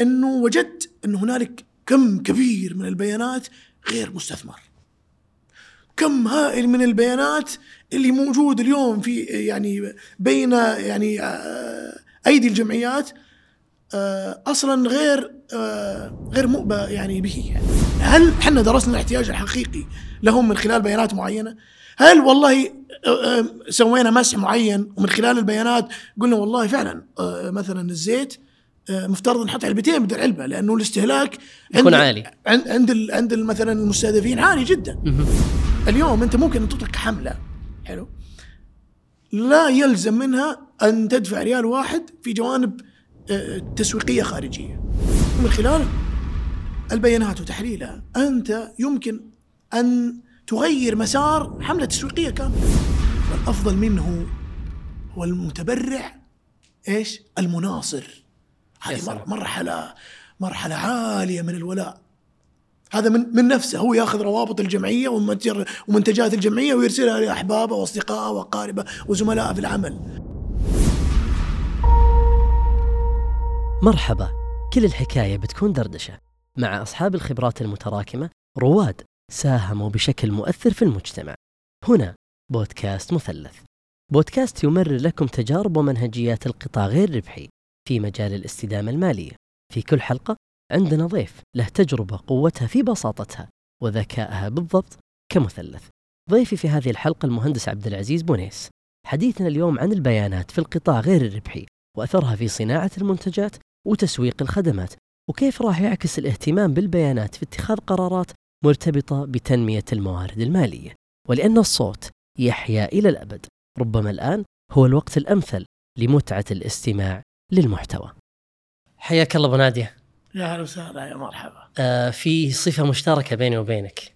إنه وجدت إن هنالك كم كبير من البيانات غير مستثمر كم هائل من البيانات اللي موجود اليوم في يعني بين يعني آه، أيدي الجمعيات آه، أصلا غير آه، غير مؤبى يعني به يعني هل إحنا درسنا الاحتياج الحقيقي لهم من خلال بيانات معينة؟ هل والله سوينا مسح معين ومن خلال البيانات قلنا والله فعلا مثلا الزيت مفترض نحط علبتين بدل علبة لأنه الاستهلاك يكون عالي. عند عند عند مثلا المستهدفين عالي جدا. اليوم أنت ممكن أن تطلق حملة حلو؟ لا يلزم منها أن تدفع ريال واحد في جوانب آه، تسويقية خارجية. من خلال البيانات وتحليلها أنت يمكن أن تغير مسار حملة تسويقية كاملة. والأفضل منه هو المتبرع إيش؟ المناصر. هذه مرحلة مرحلة عالية من الولاء هذا من من نفسه هو ياخذ روابط الجمعية ومنتجات الجمعية ويرسلها لأحبابه وأصدقائه واقاربه وزملائه في العمل. مرحبا، كل الحكاية بتكون دردشة مع أصحاب الخبرات المتراكمة رواد ساهموا بشكل مؤثر في المجتمع. هنا بودكاست مثلث. بودكاست يمرر لكم تجارب ومنهجيات القطاع غير الربحي في مجال الاستدامة المالية. في كل حلقة عندنا ضيف له تجربة قوتها في بساطتها وذكائها بالضبط كمثلث. ضيفي في هذه الحلقة المهندس عبد العزيز بونيس. حديثنا اليوم عن البيانات في القطاع غير الربحي وأثرها في صناعة المنتجات وتسويق الخدمات وكيف راح يعكس الاهتمام بالبيانات في اتخاذ قرارات مرتبطة بتنمية الموارد المالية. ولأن الصوت يحيا إلى الأبد ربما الآن هو الوقت الأمثل لمتعة الاستماع للمحتوى. حياك الله أبو نادية. يا هلا وسهلا يا مرحبا. آه في صفة مشتركة بيني وبينك.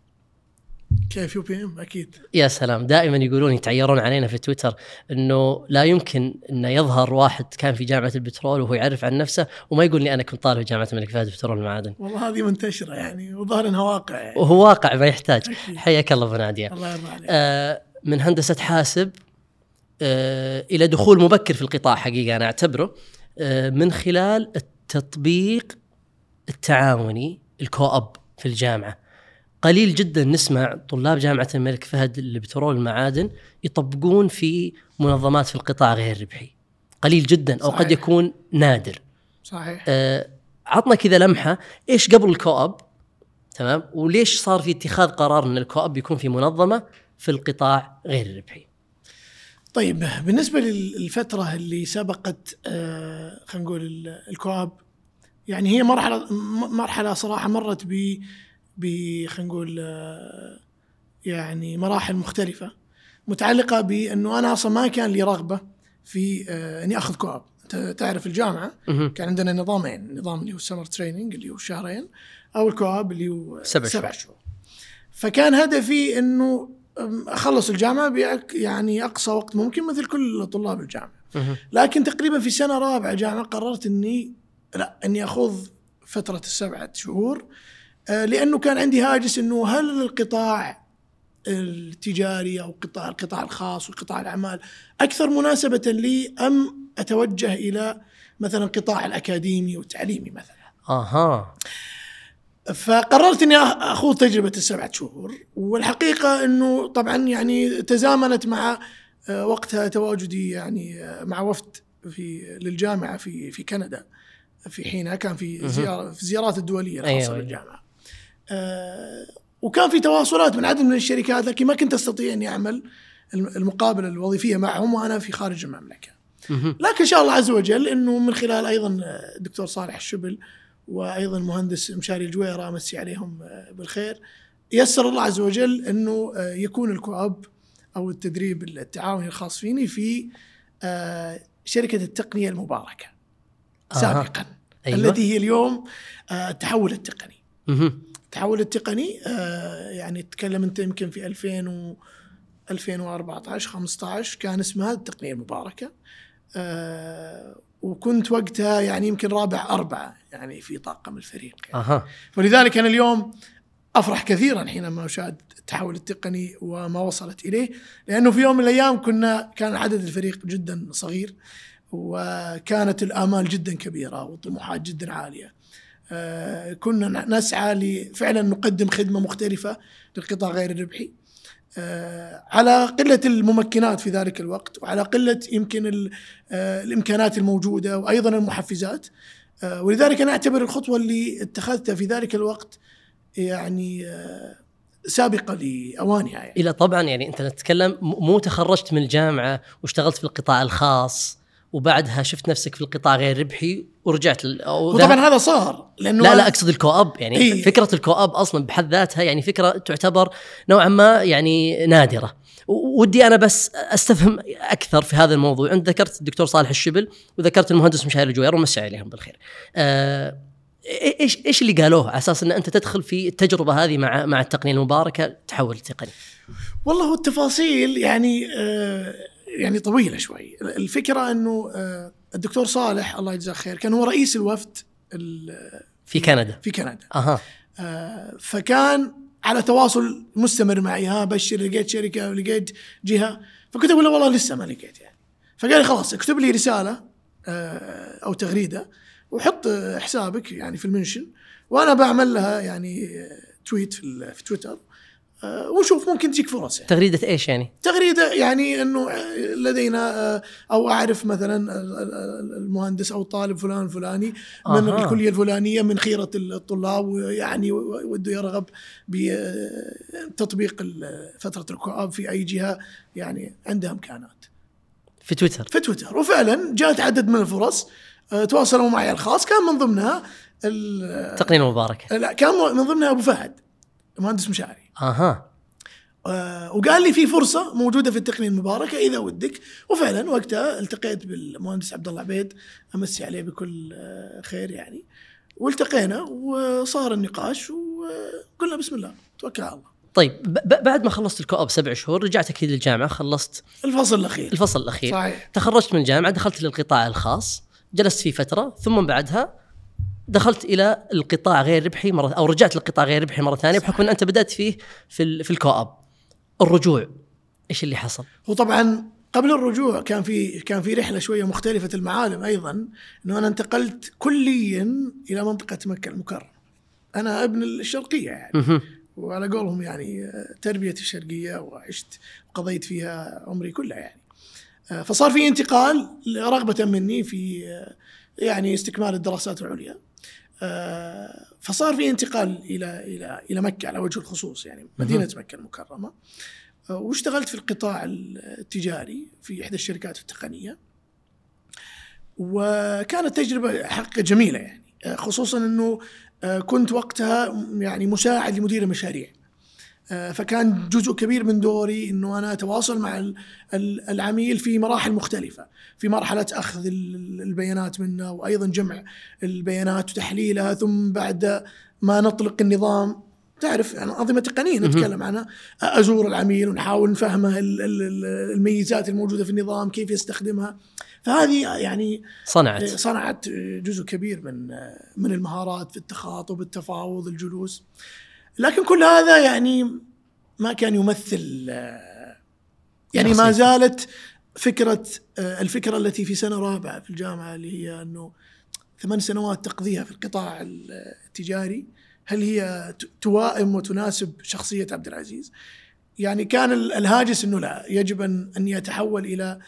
KFUPM أكيد. يا سلام. دائما يقولون يتعيرون علينا في تويتر إنه لا يمكن انه يظهر واحد كان في جامعة البترول وهو يعرف عن نفسه وما يقول لي أنا كنت طالب جامعة الملك فهد البترول والمعادن والله هذه منتشرة يعني وظاهر إنها واقع يعني. وهو واقع ما يحتاج. حياك الله أبو نادية. الله يرضى عليك. آه من هندسة حاسب آه إلى دخول مبكر في القطاع حقيقة أنا أعتبره. آه من خلال التطبيق التعاوني الكواب في الجامعة. قليل جدا نسمع طلاب جامعة الملك فهد البترول المعادن يطبقون في منظمات في القطاع غير الربحي قليل جدا أو صحيح. قد يكون نادر. صحيح. آه عطنا كذا لمحة إيش قبل الكواب تمام؟ وليش صار في اتخاذ قرار إن الكواب يكون في منظمة في القطاع غير الربحي طيب بالنسبة للفترة اللي سبقت آه خلينا نقول الكواب. يعني هي مرحلة مرحلة صراحة مرت ب ب خلينا نقول يعني مراحل مختلفة متعلقة بأنه أنا أصلا ما كان لي رغبة في آه، إني أخذ كواب. تعرف الجامعة؟ كان عندنا نظامين نظام اللي هو سمر تريننج اللي هو شهرين أو الكواب اللي هو سبع, سبع شهور. فكان هدفي أنه أخلص الجامعة يعني أقصى وقت ممكن مثل كل طلاب الجامعة. لكن تقريبا في سنة رابعة جامعه قررت إني لا إني أخوض فترة السبعة شهور آه، لأنه كان عندي هاجس إنه هل القطاع التجاري أو قطاع القطاع الخاص وقطاع الأعمال أكثر مناسبة لي أم أتوجه إلى مثلا القطاع الأكاديمي والتعليمي مثلا. أها. فقررت إني أخوض تجربة السبعة شهور والحقيقة إنه طبعا يعني تزامنت مع وقتها تواجدي يعني آه، مع وفد في للجامعة في في كندا. في حينها كان في زيارة في الزيارات الدولية الخاصة أيوة. بالجامعة. آه وكان في تواصلات من عدد من الشركات لكن ما كنت أستطيع إني أعمل المقابلة الوظيفية معهم وأنا في خارج المملكة. لكن إن شاء الله عز وجل إنه من خلال أيضا الدكتور صالح الشبل وأيضا المهندس مشاري الجويرة امسي عليهم آه، بالخير يسر الله عز وجل إنه آه، يكون الكواب أو التدريب التعاوني الخاص فيني في آه، شركة التقنية المباركة. سابقا أيوة. التي هي اليوم آه، التحول التقني التحول التقني آه، يعني تكلم أنت يمكن في 2000 و 2014 15 كان اسمها التقنية المباركة آه، وكنت وقتها يعني يمكن رابع أربعة يعني في طاقم الفريق يعني. أها. فلذلك أنا اليوم أفرح كثيرا حينما أشاهد التحول التقني وما وصلت إليه لأنه في يوم من الأيام كنا كان عدد الفريق جدا صغير وكانت الآمال جدا كبيرة والطموحات جدا عالية. آه، كنا نسعى لفعلا نقدم خدمة مختلفة للقطاع غير الربحي. آه، على قلة الممكنات في ذلك الوقت وعلى قلة يمكن آه، الإمكانات الموجودة وأيضا المحفزات. ولذلك أنا أعتبر الخطوة اللي اتخذتها في ذلك الوقت يعني سابقة لاوانها يعني. إلى طبعا يعني أنت تتكلم مو تخرجت من الجامعة واشتغلت في القطاع الخاص وبعدها شفت نفسك في القطاع غير ربحي ورجعت وطبعا هذا صار لأنه لا لا أقصد الكوأب. يعني إيه؟ فكرة الكوأب أصلا بحد ذاتها يعني فكرة تعتبر نوعا ما يعني نادرة. ودي أنا بس أستفهم أكثر في هذا الموضوع. أنت ذكرت الدكتور صالح الشبل وذكرت المهندس مشاهير الجوير ومسي عليهم بالخير. آه إيش إيش اللي قالوه؟ على أساس إن أنت تدخل في التجربة هذه مع مع التقنية المباركة تحول التقني والله التفاصيل يعني آه يعني طويلة شوي. الفكرة إنه آه الدكتور صالح الله يجزاه خير كان هو رئيس الوفد في كندا. في كندا. أها. آه فكان على تواصل مستمر معي. ها بشر لقيت شركة ولقيت جهة. فكنت أقول له والله لسه ما لقيت يعني. فقال لي خلاص اكتب لي رسالة آه أو تغريدة. وحط حسابك يعني في المنشن وأنا بعمل لها يعني تويت في, في تويتر آه، وشوف ممكن تجيك فرص يعني. تغريدة إيش يعني؟ تغريدة يعني إنه لدينا آه، أو أعرف مثلا المهندس أو الطالب فلان الفلاني من آه. الكلية الفلانية من خيرة الطلاب ويعني وده يرغب بتطبيق فترة الكواب في أي جهة يعني عندها إمكانات. في تويتر في تويتر وفعلا جاءت عدد من الفرص آه، تواصلوا معي. الخاص كان من ضمنها التقنيه المباركة. لا كان من ضمنها أبو فهد مهندس مشاري أها. آه وقال لي في فرصة موجودة في التقنيه المباركة إذا ودك. وفعلا وقتها التقيت بالمهندس عبد الله عبيد أمسي عليه بكل آه، خير يعني. والتقينا وصار النقاش وقلنا بسم الله توكل على الله. طيب بعد ما خلصت الكوب سبع شهور رجعت أكيد للجامعة خلصت الفصل الأخير. الفصل الأخير. صحيح. تخرجت من الجامعة دخلت للقطاع الخاص. جلست فيه فترة ثم بعدها دخلت إلى القطاع غير ربحي مرة أو رجعت للقطاع غير ربحي مرة ثانية بحكم أن أنت بدأت فيه في في الكواب الرجوع إيش اللي حصل؟ هو طبعا قبل الرجوع كان في كان في رحلة شوية مختلفة المعالم أيضا إنه أنا انتقلت كليا إلى منطقة مكة المكرمة. أنا ابن الشرقية يعني وعلى قولهم يعني تربيتي الشرقية وعشت وقضيت فيها عمري كله يعني. آه، فصار في انتقال رغبة مني في آه، يعني استكمال الدراسات العليا. آه، فصار في انتقال إلى إلى إلى مكة على وجه الخصوص يعني مدينة مكة المكرمة. واشتغلت في القطاع التجاري في إحدى الشركات التقنية. وكانت تجربة حقيقه جميلة يعني خصوصا إنه كنت وقتها يعني مساعد لمدير المشاريع. فكان جزء كبير من دوري إنه أنا أتواصل مع العميل في مراحل مختلفة، في مرحلة أخذ البيانات منه وأيضا جمع البيانات وتحليلها ثم بعد ما نطلق النظام. تعرف يعني أنظمة تقنيه نتكلم عنها. أزور العميل ونحاول نفهمه الميزات الموجودة في النظام كيف يستخدمها. فهذه يعني صنعت. صنعت جزء كبير من من المهارات في التخاطب التفاوض الجلوس. لكن كل هذا يعني ما كان يمثل يعني ما زالت فكرة الفكرة التي في سنة رابعة في الجامعة اللي هي أنه ثمان سنوات تقضيها في القطاع التجاري هل هي توائم وتناسب شخصية عبد العزيز؟ يعني كان الهاجس إنه لا يجب أن أن يتحول إلى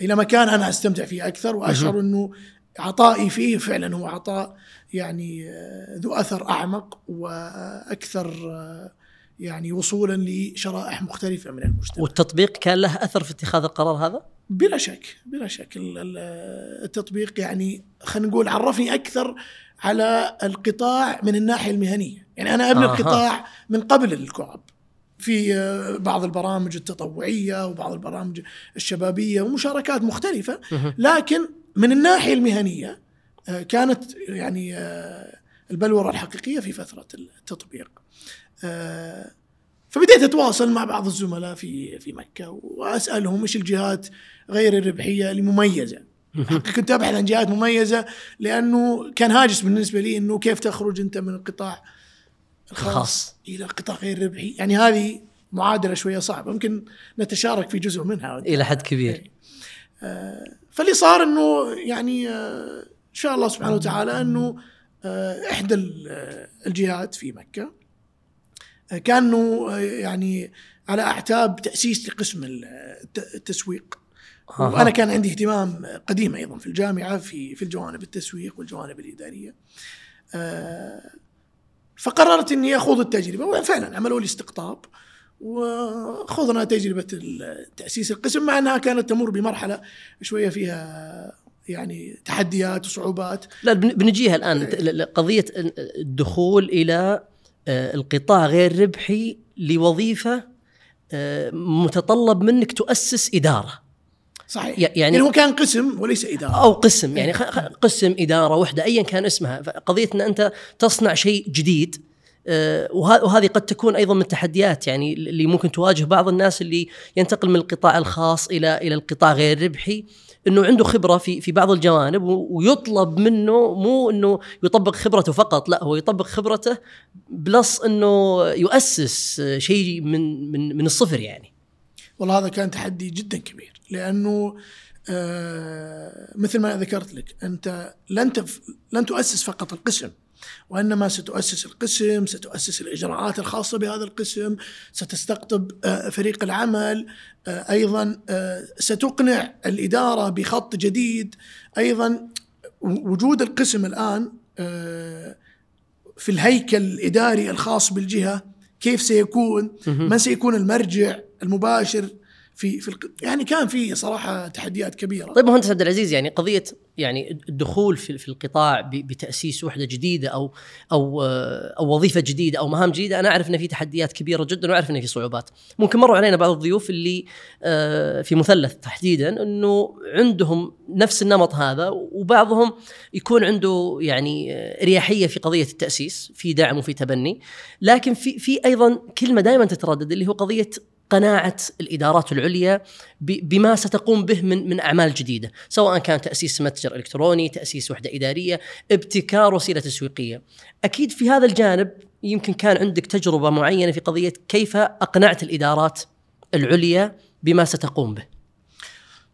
إلى مكان أنا أستمتع فيه أكثر وأشعر إنه عطائي فيه فعلا هو عطاء يعني آه، ذو أثر أعمق وأكثر آه، يعني وصولا لشرائح مختلفة من المجتمع. والتطبيق كان له أثر في اتخاذ القرار هذا؟ بلا شك بلا شك التطبيق يعني خلينا نقول عرفني أكثر على القطاع من الناحية المهنية، يعني أنا ابن آه القطاع من قبل الكواب. في آه، بعض البرامج التطوعية وبعض البرامج الشبابية ومشاركات مختلفة لكن من الناحية المهنية آه، كانت يعني آه، البلورة الحقيقية في فترة التطبيق. آه، فبديت أتواصل مع بعض الزملاء في في مكة وأسألهم إيش الجهات غير الربحية المميزه. كنت أبحث عن جهات مميزة لأنه كان هاجس بالنسبة لي إنه كيف تخرج أنت من القطاع الخاص إلى القطاع غير الربحي، يعني هذه معادلة شوية صعبة، ممكن نتشارك في جزء منها إلى حد كبير. آه، فاللي صار إنه يعني آه، إن شاء الله سبحانه وتعالى إنه آه، إحدى آه، الجهات في مكة كانوا يعني على أعتاب تأسيس لقسم ال- الت- التسويق. وأنا كان عندي اهتمام قديم أيضا في الجامعة في في الجوانب التسويق والجوانب الإدارية. فقررت إني أخوض التجربة وفعلا عملوا لي استقطاب. وخضنا تجربة ال- تأسيس القسم مع أنها كانت تمر بمرحلة شوية فيها يعني تحديات وصعوبات. لا بن- بنجيها الآن. ل- ل- قضية الدخول إلى آه، القطاع غير ربحي لوظيفة آه، متطلب منك تؤسس إدارة. صحيح. يعني- يعني هو كان قسم وليس إدارة. أو قسم يعني خ- قسم إدارة وحدة ايا كان اسمها. قضيه ان أنت تصنع شيء جديد وهذه قد تكون أيضا من التحديات يعني اللي ممكن تواجه بعض الناس اللي ينتقل من القطاع الخاص إلى إلى القطاع غير ربحي إنه عنده خبرة في في بعض الجوانب ويطلب منه مو إنه يطبق خبرته فقط لا هو يطبق خبرته بلس إنه يؤسس آه، شيء من من من الصفر يعني. والله هذا كان تحدي جدا كبير لأنه آه مثل ما ذكرت لك أنت لن لن تؤسس فقط القسم. وإنما ستؤسس القسم، ستؤسس الإجراءات الخاصة بهذا القسم، ستستقطب آه فريق العمل، آه أيضا آه ستقنع الإدارة بخط جديد، أيضا وجود القسم الآن في الهيكل الإداري الخاص بالجهة كيف سيكون؟ من سيكون المرجع المباشر في في يعني كان في صراحة تحديات كبيرة. طيب مهندس عبد العزيز يعني قضية يعني الدخول في في القطاع بتأسيس وحدة جديدة أو أو آه، أو وظيفة جديدة أو مهام جديدة أنا أعرف إن في تحديات كبيرة جدا وأعرف إن في صعوبات. ممكن مروا علينا بعض الضيوف اللي آه، في مثلث تحديدا إنه عندهم نفس النمط هذا وبعضهم يكون عنده يعني آه، إريحية في قضية التأسيس في دعم وفي تبني. لكن في في أيضا كلمة دائما تتردد اللي هو قضية قناعة الإدارات العليا بما ستقوم به من من أعمال جديدة، سواء كان تأسيس متجر إلكتروني، تأسيس وحدة إدارية، ابتكار وسيلة تسويقية. أكيد في هذا الجانب يمكن كان عندك تجربة معينة في قضية كيف أقنعت الإدارات العليا بما ستقوم به.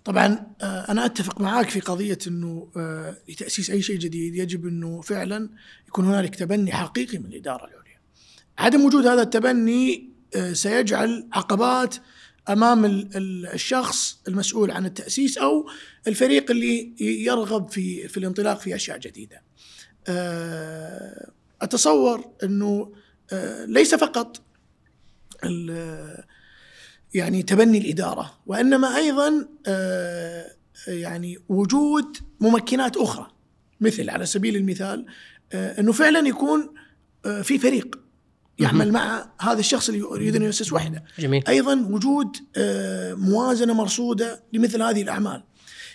طبعا آه، أنا أتفق معاك في قضية إنه آه، لتأسيس أي شيء جديد يجب إنه فعلا يكون هنالك تبني حقيقي من الإدارة العليا. عدم وجود هذا التبني سيجعل عقبات أمام ال- ال- الشخص المسؤول عن التأسيس أو الفريق اللي يرغب في في الانطلاق في أشياء جديدة. آه، أتصور أنه آه، ليس فقط يعني تبني الإدارة وإنما أيضا آه، يعني وجود ممكنات أخرى مثل على سبيل المثال آه، أنه فعلا يكون آه، في فريق يعمل مع هذا الشخص اللي يريد ان يؤسس وحده. جميل. أيضا وجود آه، موازنة مرصودة لمثل هذه الأعمال.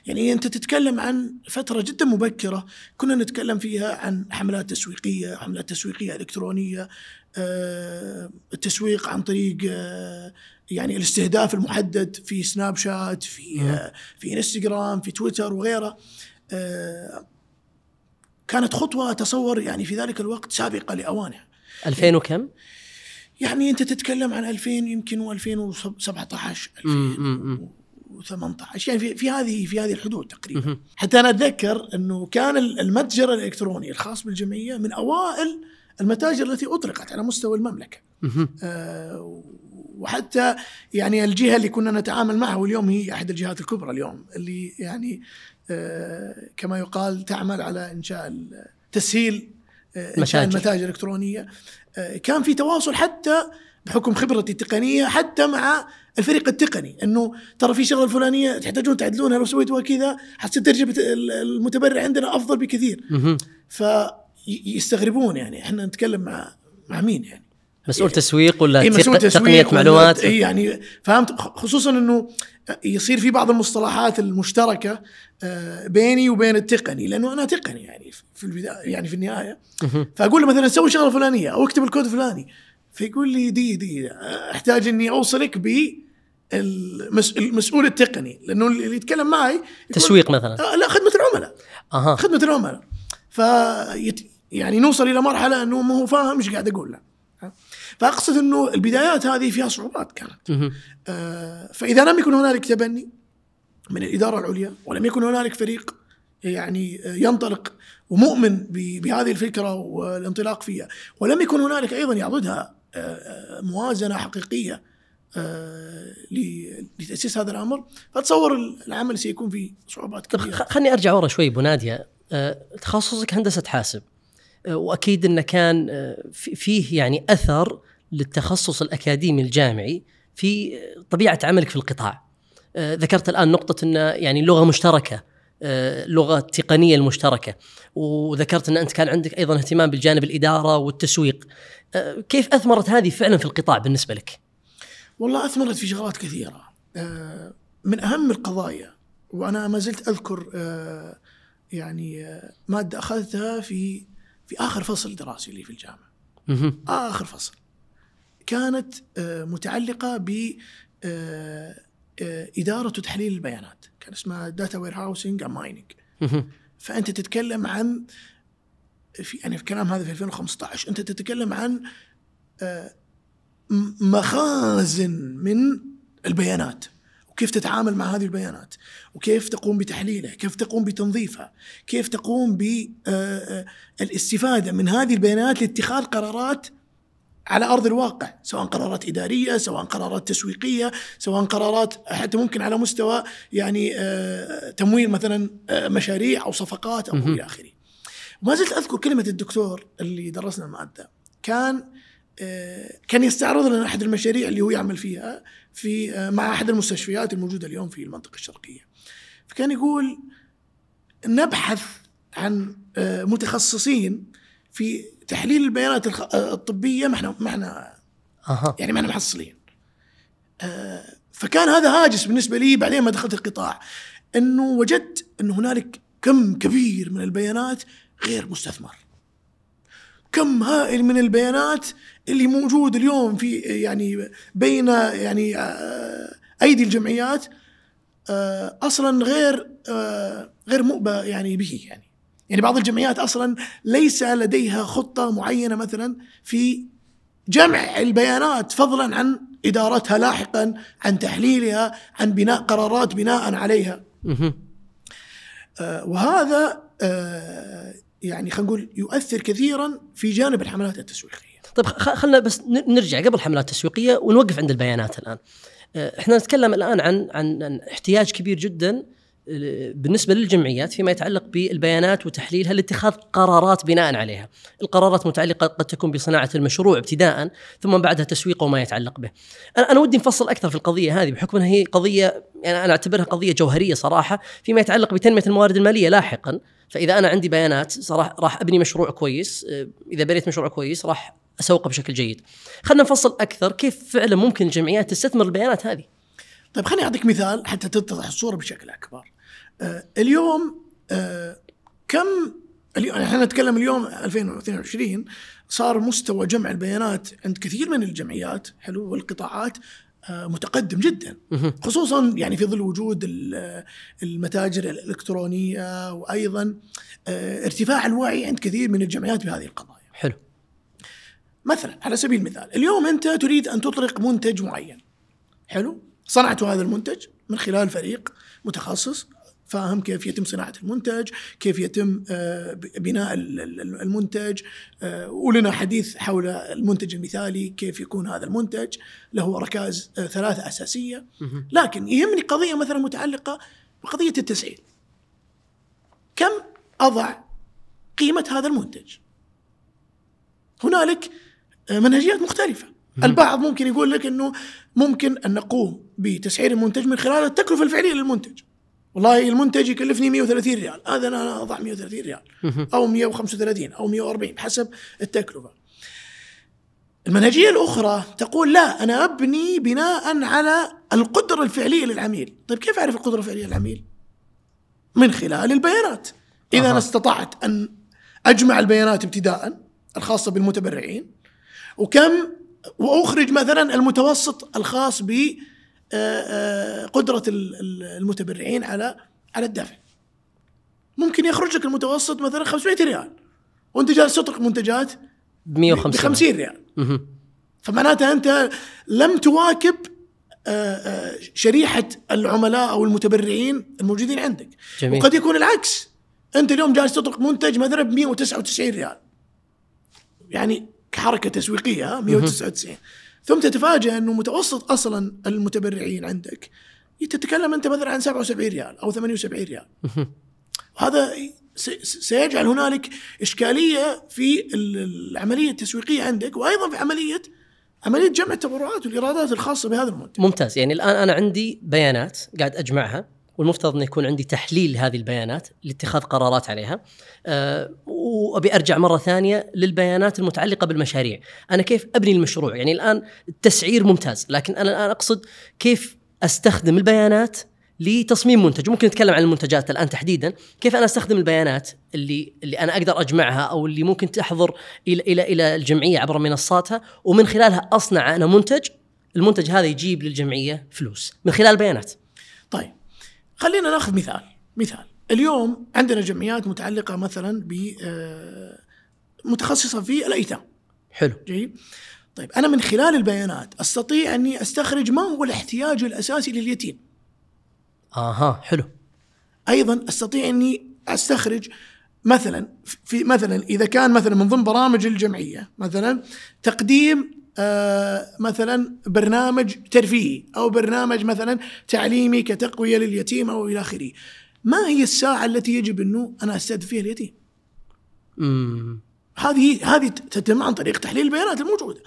يعني أنت تتكلم عن فترة جدا مبكرة كنا نتكلم فيها عن حملات تسويقية حملات تسويقية إلكترونية آه، التسويق عن طريق آه، يعني الاستهداف المحدد في سناب شات في في إنستغرام في تويتر وغيره. كانت خطوة اتصور يعني في ذلك الوقت سابقة لأوانها. 2000 وكم؟ يعني أنت تتكلم عن 2000 يمكن و2017 2018 يعني في, في هذه في هذه الحدود تقريبا. حتى أنا أتذكر أنه كان المتجر الإلكتروني الخاص بالجمعية من أوائل المتاجر التي أطلقت على مستوى المملكة. آه وحتى يعني الجهة اللي كنا نتعامل معها واليوم هي أحد الجهات الكبرى اليوم اللي يعني آه كما يقال تعمل على إنشاء تسهيل انشاء متاجر. المتاجر الالكترونيه آه كان في تواصل حتى بحكم خبرتي التقنية حتى مع الفريق التقني إنه ترى في شغلة فلانيه تحتاجون تعدلونها لو سويتوها كذا حتصير تجربه المتبرع عندنا أفضل بكثير. فيستغربون يعني إحنا نتكلم مع مع مين يعني مسؤول تسويق ولا إيه مسؤول تسويق تقنيه ولا- معلومات؟ إيه يعني فهمت خصوصا إنه يصير في بعض المصطلحات المشتركة آه، بيني وبين التقني لأنه أنا تقني يعني في البداية يعني في النهاية. فأقول له مثلا سوي شغلة فلانية أو اكتب الكود الفلاني. فيقول لي دي دي أحتاج إني أوصلك ب المس- المسؤول التقني لأنه اللي يتكلم معي تسويق مثلا. آه لا خدمة العملاء. أها. خدمة العملاء. ف يعني نوصل إلى مرحلة إنه ما هو فاهم إيش قاعد أقول له. فأقصد إنه البدايات هذه فيها صعوبات كانت. آه، فإذا لم يكن هنالك تبني من الإدارة العليا ولم يكن هنالك فريق يعني ينطلق ومؤمن بهذه الفكرة والانطلاق فيها ولم يكن هنالك أيضا يعضدها آه، آه، موازنة حقيقية آه، لتأسيس هذا الأمر فأتصور العمل سيكون فيه صعوبات كبيرة. خ- خلني أرجع ورا شوي ابو ناديه آه، تخصصك هندسة حاسب. آه، وأكيد إنه كان آه، في- فيه يعني أثر للتخصص الأكاديمي الجامعي في آه، طبيعة عملك في القطاع. آه، ذكرت الآن نقطة انه يعني لغة مشتركة لغة تقنية المشتركة وذكرت إن أنت كان عندك أيضا اهتمام بالجانب الإدارة والتسويق. كيف أثمرت هذه فعلا في القطاع بالنسبة لك؟ والله أثمرت في شغلات كثيرة من أهم القضايا وأنا ما زلت أذكر يعني مادة أخذتها في في آخر فصل دراسي لي في الجامعة. آخر فصل. كانت آه، متعلقة ب آه، آه، إدارة وتحليل البيانات. كان اسمها data warehousing mining. فأنت تتكلم عن في يعني في الكلام هذا في 2015 أنت تتكلم عن مخازن من البيانات. وكيف تتعامل مع هذه البيانات وكيف تقوم بتحليلها كيف تقوم بتنظيفها كيف تقوم بالاستفادة من هذه البيانات لاتخاذ قرارات على أرض الواقع سواء قرارات إدارية سواء قرارات تسويقية سواء قرارات حتى ممكن على مستوى يعني آه، تمويل مثلا آه، مشاريع أو صفقات أو. إلى آخره وما زلت أذكر كلمة الدكتور اللي درسنا المادة كان آه، كان يستعرض لنا أحد المشاريع اللي هو يعمل فيها في آه، مع أحد المستشفيات الموجودة اليوم في المنطقة الشرقية. فكان يقول نبحث عن آه، متخصصين في تحليل البيانات آه، الطبية ما إحنا ما إحنا يعني ما إحنا محصلين. فكان هذا هاجس بالنسبة لي بعدين ما دخلت القطاع إنه وجدت انه هنالك كم كبير من البيانات غير مستثمر. كم هائل من البيانات اللي موجود اليوم في يعني بين يعني آه، أيدي الجمعيات آه، أصلا غير آه، غير مؤبى يعني به يعني. يعني بعض الجمعيات أصلا ليس لديها خطة معينة مثلا في جمع البيانات فضلا عن إدارتها لاحقا عن تحليلها عن بناء قرارات بناء عليها. وهذا يعني خلينا نقول يؤثر كثيرا في جانب الحملات التسويقية طيب خ- خلنا بس نرجع قبل الحملات التسويقية ونوقف عند البيانات الآن. آه، إحنا نتكلم الآن عن عن عن احتياج كبير جدا بالنسبة للجمعيات فيما يتعلق بالبيانات وتحليلها لاتخاذ قرارات بناء عليها. القرارات متعلقة قد تكون بصناعة المشروع ابتداء ثم بعدها تسويقه وما يتعلق به. أنا أنا ودي نفصل أكثر في القضية هذه بحكم أنها هي قضيه يعني أنا أعتبرها قضية جوهرية صراحة فيما يتعلق بتنمية الموارد المالية لاحقا. فإذا أنا عندي بيانات صراحة راح أبني مشروع كويس آه، إذا بنيت مشروع كويس راح أسوقه بشكل جيد. خلينا نفصل أكثر كيف فعلا ممكن الجمعيات تستثمر البيانات هذه. طيب خليني أعطيك مثال حتى تتضح الصورة بشكل أكبر. آه، اليوم آه، كم اليوم إحنا نتكلم اليوم 2022 صار مستوى جمع البيانات عند كثير من الجمعيات حلو والقطاعات متقدم جدا. خصوصا يعني في ظل وجود ال- المتاجر الإلكترونية وأيضا آه، ارتفاع الوعي عند كثير من الجمعيات بهذه القضايا. حلو. مثلا على سبيل المثال اليوم أنت تريد أن تطلق منتج معين حلو صنعت هذا المنتج من خلال فريق متخصص فاهم كيف يتم صناعة المنتج كيف يتم آه، بناء ال- ال- المنتج آه، ولنا حديث حول المنتج المثالي كيف يكون هذا المنتج. له ركائز آه، ثلاثة أساسية. مهم. لكن يهمني قضية مثلا متعلقة بقضية التسعير. كم أضع قيمة هذا المنتج؟ هنالك منهجيات مختلفة. البعض ممكن يقول لك أنه ممكن أن نقوم بتسعير المنتج من خلال التكلفة الفعلية للمنتج. والله المنتج يكلفني 130 ريال هذا أنا أضع 130 ريال. أو 135 أو 140 بحسب التكلفة المنهجية الأخرى تقول لا أنا أبني بناء على القدرة الفعلية للعميل طيب كيف أعرف القدرة الفعلية للعميل؟ من خلال البيانات إذا أها. أنا استطعت أن أجمع البيانات ابتداء الخاصة بالمتبرعين وكم وأخرج مثلا المتوسط الخاص ب آه، آه، ال- المتبرعين على على الدفع. ممكن يخرج لك المتوسط مثلا 500 ريال وأنت جالس تطلق منتجات ب ب 150 50 ريال. فمعناتها أنت لم تواكب آه، شريحة العملاء أو المتبرعين الموجودين عندك. جميل. وقد يكون العكس. أنت اليوم جالس تطلق منتج مثلا ب 199 ريال. يعني كحركة تسويقية ها 199 ثم تتفاجأ أنه متوسط أصلا المتبرعين عندك. تتكلم أنت مثلا عن 77 ريال أو 78 ريال. س- سيجعل هنالك إشكالية في ال- العملية التسويقية عندك وأيضا في عملية عملية جمع التبرعات والإيرادات الخاصة بهذا المنتج. ممتاز. يعني الآن أنا عندي بيانات قاعد أجمعها. والمفترض إنه يكون عندي تحليل لهذه البيانات لاتخاذ قرارات عليها. أه وأبي أرجع مرة ثانية للبيانات المتعلقة بالمشاريع. أنا كيف أبني المشروع؟ يعني الآن التسعير ممتاز لكن أنا الآن أقصد كيف أستخدم البيانات لتصميم منتج. ممكن نتكلم عن المنتجات الآن تحديدا. كيف أنا أستخدم البيانات اللي اللي أنا أقدر أجمعها أو اللي ممكن تحضر إلى إلى إلى الجمعية عبر منصاتها ومن خلالها أصنع أنا منتج. المنتج هذا يجيب للجمعية فلوس من خلال البيانات. طيب. خلينا ناخذ مثال. مثال. اليوم عندنا جمعيات متعلقة مثلا ب آه، متخصصة في الأيتام. حلو. جيد. طيب أنا من خلال البيانات أستطيع أني أستخرج ما هو الاحتياج الأساسي لليتيم. آها حلو. أيضا أستطيع أني أستخرج مثلا في مثلا إذا كان مثلا من ضمن برامج الجمعية مثلا تقديم آه مثلا برنامج ترفيهي أو برنامج مثلا تعليمي كتقوية لليتيم أو إلى آخره. ما هي الساعة التي يجب أنه أنا أستهدف فيها اليتيم؟ امم هذه هذه تتم عن طريق تحليل البيانات الموجودة.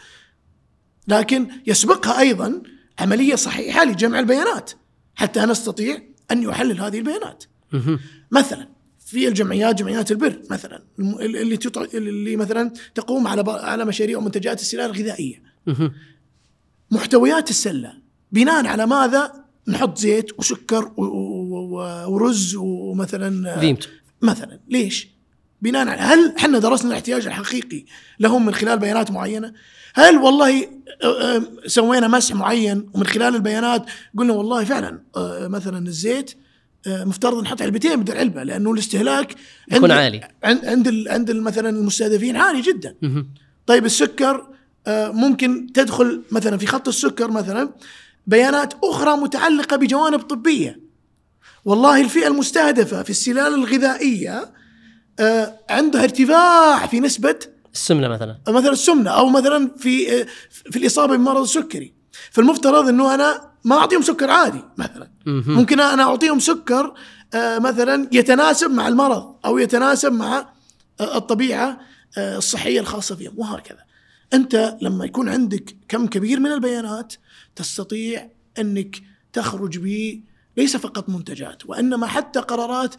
لكن يسبقها أيضا عملية صحيحة لجمع البيانات حتى نستطيع أن يحلل هذه البيانات. مثلا في الجمعيات جمعيات البر مثلا اللي تطع... اللي مثلا تقوم على ب- على مشاريع ومنتجات السلال الغذائية. محتويات السلة بناء على ماذا نحط زيت وسكر و- و- ورز ومثلا فيمتو مثلا ليش؟ بناء على هل إحنا درسنا الاحتياج الحقيقي لهم من خلال بيانات معينة؟ هل والله سوينا مسح معين ومن خلال البيانات قلنا والله فعلا مثلا الزيت مفترض نحط علبتين بدل علبة لأنه الاستهلاك يكون عند- عالي. عند عند ال- عند ال- مثلا المستهدفين عالي جدا. طيب السكر آه، ممكن تدخل مثلا في خط السكر مثلا بيانات أخرى متعلقة بجوانب طبية. والله الفئة المستهدفة في السلال الغذائية آه، عندها ارتفاع في نسبة السمنة مثلا مثلا السمنة أو مثلا في آه، في الإصابة بمرض السكري. فالمفترض إنه أنا ما أعطيهم سكر عادي مثلا. ممكن أنا أعطيهم سكر آه، مثلا يتناسب مع المرض أو يتناسب مع آه، الطبيعة آه، الصحية الخاصة فيهم وهكذا. أنت لما يكون عندك كم كبير من البيانات تستطيع أنك تخرج ب ليس فقط منتجات وإنما حتى قرارات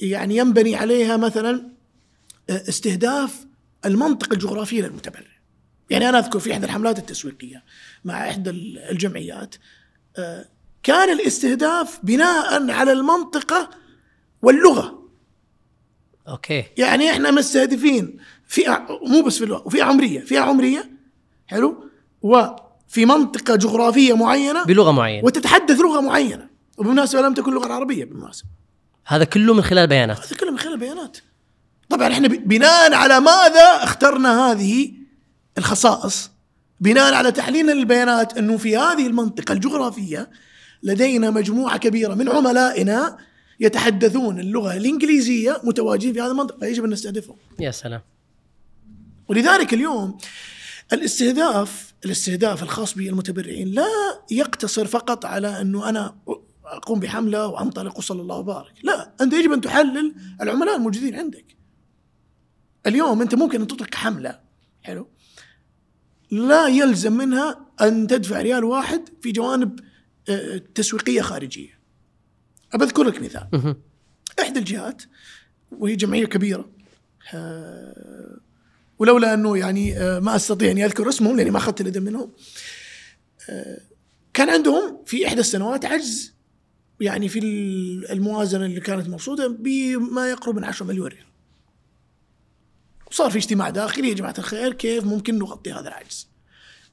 يعني ينبني عليها مثلا استهداف المنطقة الجغرافية للمتبرع. يعني أنا أذكر في إحدى الحملات التسويقية مع إحدى الجمعيات آه، كان الاستهداف بناء على المنطقة واللغة. أوكي. يعني إحنا مستهدفين فئة مو بس في اللغة وفئه عمرية فئة عمرية حلو وفي منطقة جغرافية معينة بلغة معينة. وتتحدث لغة معينة. وبالمناسبة لم تكن لغة عربية بالمناسبة. هذا كله من خلال بيانات. هذا كله من خلال البيانات طبعا إحنا بناء على ماذا اخترنا هذه الخصائص بناء على تحليلنا للبيانات إنه في هذه المنطقة الجغرافية لدينا مجموعة كبيرة من عملائنا يتحدثون اللغة الإنجليزية متواجدين في هذه المنطقة فيجب أن نستهدفهم. يا سلام. ولذلك اليوم الاستهداف الاستهداف الخاص بالمتبرعين لا يقتصر فقط على إنه أنا أقوم بحملة وأنطلق وصلى الله وبارك، لا أنت يجب أن تحلل العملاء الموجودين عندك. اليوم أنت ممكن أن تطلق حملة حلو؟ لا يلزم منها أن تدفع ريال واحد في جوانب آه، تسويقية خارجية. أبذكر لك مثال. إحدى الجهات وهي جمعية كبيرة آه، ولولا أنه يعني آه، ما أستطيع أني أذكر اسمهم لأني ما أخذت اليد منهم كان عندهم في إحدى السنوات عجز يعني في الموازنة اللي كانت مرصوده بما يقرب من 10 مليون ريال وصار في اجتماع داخلي يا جماعة الخير كيف ممكن نغطي هذا العجز؟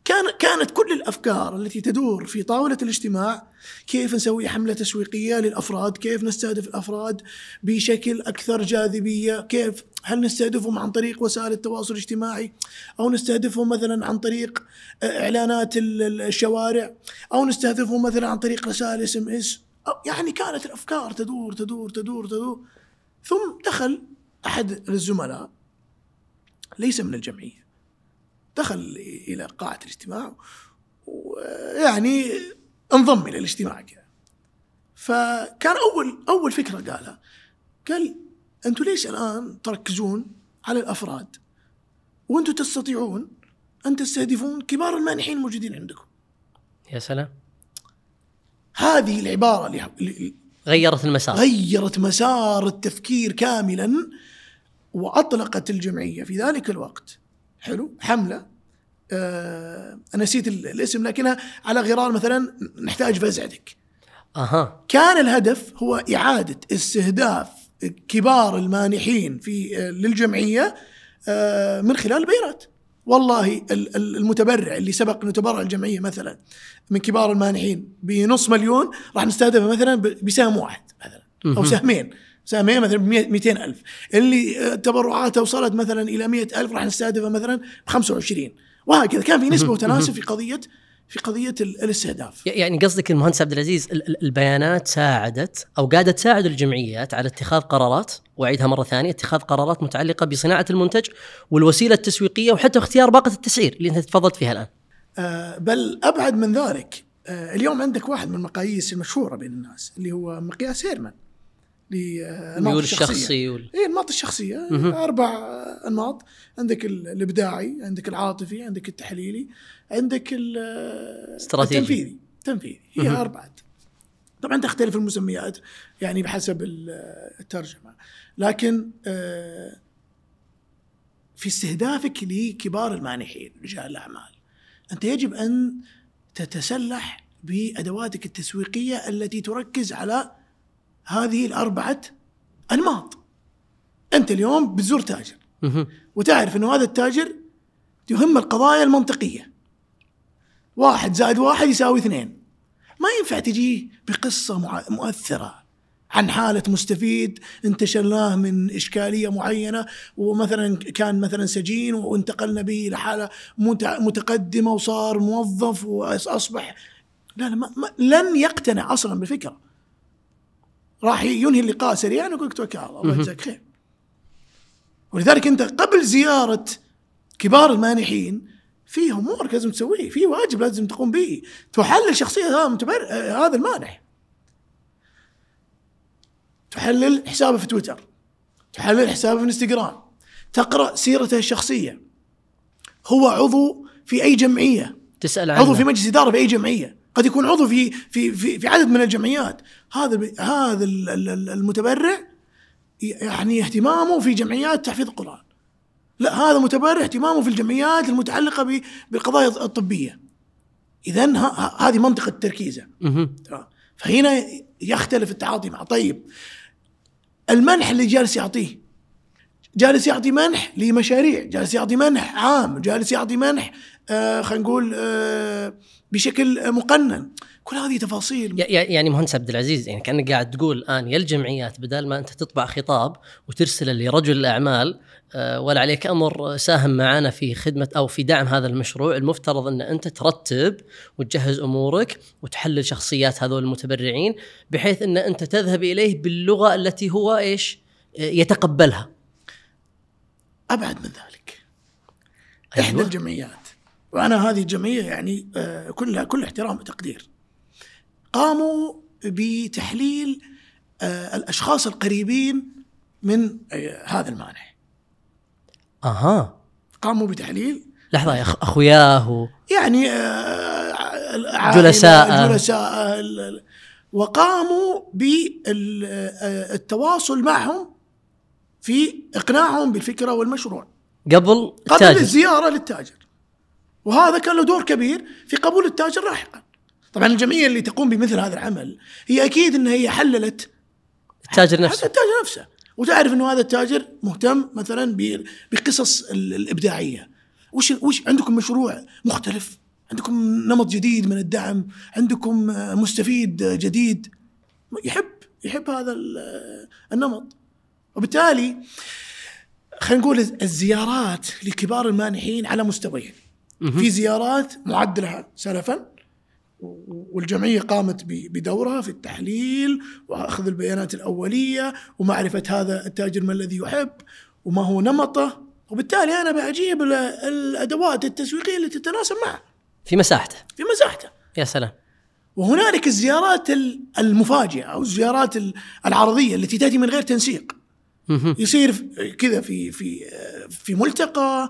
كان كانت كل الأفكار التي تدور في طاولة الاجتماع كيف نسوي حملة تسويقية للأفراد، كيف نستهدف الأفراد بشكل أكثر جاذبية، كيف هل نستهدفهم عن طريق وسائل التواصل الاجتماعي أو نستهدفهم مثلا عن طريق إعلانات الشوارع أو نستهدفهم مثلا عن طريق رسائل SMS يعني كانت الأفكار تدور تدور تدور تدور. ثم دخل أحد الزملاء ليس من الجمعية. دخل إلى قاعة الاجتماع ويعني انضم إلى الاجتماع كذا فكان أول أول فكرة قالها قال أنتم ليش الآن تركزون على الأفراد؟ وأنتم تستطيعون أن تستهدفون كبار المانحين الموجودين عندكم. يا سلام. هذه العبارة اللي غيرت المسار. غيرت مسار التفكير كاملا. وأطلقت الجمعية في ذلك الوقت. حلو. حملة. آه نسيت الاسم لكنها على غرار مثلا نحتاج فزعتك أها. كان الهدف هو إعادة استهداف كبار المانحين في آه للجمعية آه من خلال البيانات والله المتبرع اللي سبق انه تبرع الجمعية مثلا من كبار المانحين بنص مليون راح نستهدفه مثلا بسهم واحد مثلا أو سهمين. سهمين مثلا ب 200 ألف. اللي تبرعاته وصلت مثلا إلى 100 ألف راح نستهدفه مثلا ب 25 وهكذا. كان في نسبة وتناسب في قضية في قضية الاستهداف. يعني قصدك المهندس عبد العزيز البيانات ساعدت أو قاعدة تساعد الجمعيات على اتخاذ قرارات وأعيدها مرة ثانية اتخاذ قرارات متعلقة بصناعة المنتج والوسيلة التسويقية وحتى اختيار باقة التسعير اللي أنت تفضلت فيها الآن. آه بل أبعد من ذلك آه اليوم عندك واحد من المقاييس المشهورة بين الناس اللي هو مقياس هيرمان. للنمط الشخصي وال... اي النمط الشخصية. أربع انماط عندك الإبداعي عندك العاطفي عندك التحليلي عندك استراتيجي. التنفيذي. التنفيذي هي أربعة. طبعا تختلف المسميات يعني بحسب الترجمة. لكن آه، في استهدافك لكبار المانحين رجال الأعمال أنت يجب أن تتسلح بأدواتك التسويقية التي تركز على هذه الأربعة أنماط. أنت اليوم بتزور تاجر. وتعرف أنه هذا التاجر يهم القضايا المنطقية. واحد زائد واحد يساوي اثنين. ما ينفع تجي بقصة مؤثرة عن حالة مستفيد انتشلناه من إشكالية معينة ومثلا كان مثلا سجين وانتقلنا به إلى حالة متقدمة وصار موظف وأصبح لا لا ما لن يقتنع أصلا بالفكرة. راح ينهي اللقاء سريعا ويقول لك توكل على الله الله يجزاك خير. ولذلك أنت قبل زيارة كبار المانحين في أمور لازم تسويه في واجب لازم تقوم به تحلل شخصية هذا متبر... هذا المانح. تحلل حسابه في تويتر تحلل حسابه في إنستغرام تقرأ سيرته الشخصية. هو عضو في أي جمعية؟ تسأل عنه. عضو في مجلس إدارة في أي جمعية؟ قد يكون عضو في في في, في عدد من الجمعيات. هذا هذا المتبرع يعني اهتمامه في جمعيات تحفيظ القرآن. لا هذا متبرع اهتمامه في الجمعيات المتعلقة بالقضايا الطبية. اذا هذه منطقة تركيزه. فهنا يختلف التعاطي مع. طيب المنح اللي جالس يعطيه جالس يعطي منح لمشاريع جالس يعطي منح عام جالس يعطي منح آه خلينا نقول آه بشكل مقنن. كل هذه تفاصيل. يعني مهندس عبد العزيز يعني كأنك قاعد تقول الان يا الجمعيات بدل ما أنت تطبع خطاب وترسله لرجل الأعمال آه، ولا عليك أمر ساهم معنا في خدمة أو في دعم هذا المشروع. المفترض أن أنت ترتب وتجهز أمورك وتحلل شخصيات هذول المتبرعين بحيث أن أنت تذهب إليه باللغة التي هو إيش؟ آه، يتقبلها. أبعد من ذلك. أيوة. احدى الجمعيات. وأنا هذه الجمعية يعني آه، كلها كل احترام وتقدير. قاموا بتحليل آه، الأشخاص القريبين من آه، هذا المانح أها. قاموا بتحليل. لحظة يا أخوياه يعني جلساء. جلساء وقاموا بالتواصل معهم في إقناعهم بالفكرة والمشروع. قبل التاجر. قبل الزيارة للتاجر. وهذا كان له دور كبير في قبول التاجر لاحقا. طبعا الجمعية اللي تقوم بمثل هذا العمل هي أكيد إن هي حللت التاجر نفسه. التاجر نفسه. وتعرف إنه هذا التاجر مهتم مثلا بقصص الإبداعية. وش وش عندكم مشروع مختلف؟ عندكم نمط جديد من الدعم؟ عندكم مستفيد جديد؟ يحب يحب هذا ال- النمط. وبالتالي خلينا نقول الزيارات لكبار المانحين على مستويين. في زيارات معد لها سلفا والجمعية قامت بدورها في التحليل وأخذ البيانات الأولية ومعرفة هذا التاجر ما الذي يحب وما هو نمطه. وبالتالي أنا بجيب ال- الأدوات التسويقية اللي تتناسب معه. في مساحته. في مساحته. يا سلام. وهنالك الزيارات ال- المفاجئة أو الزيارات ال- العرضية التي تأتي من غير تنسيق. يصير كذا في في في ملتقى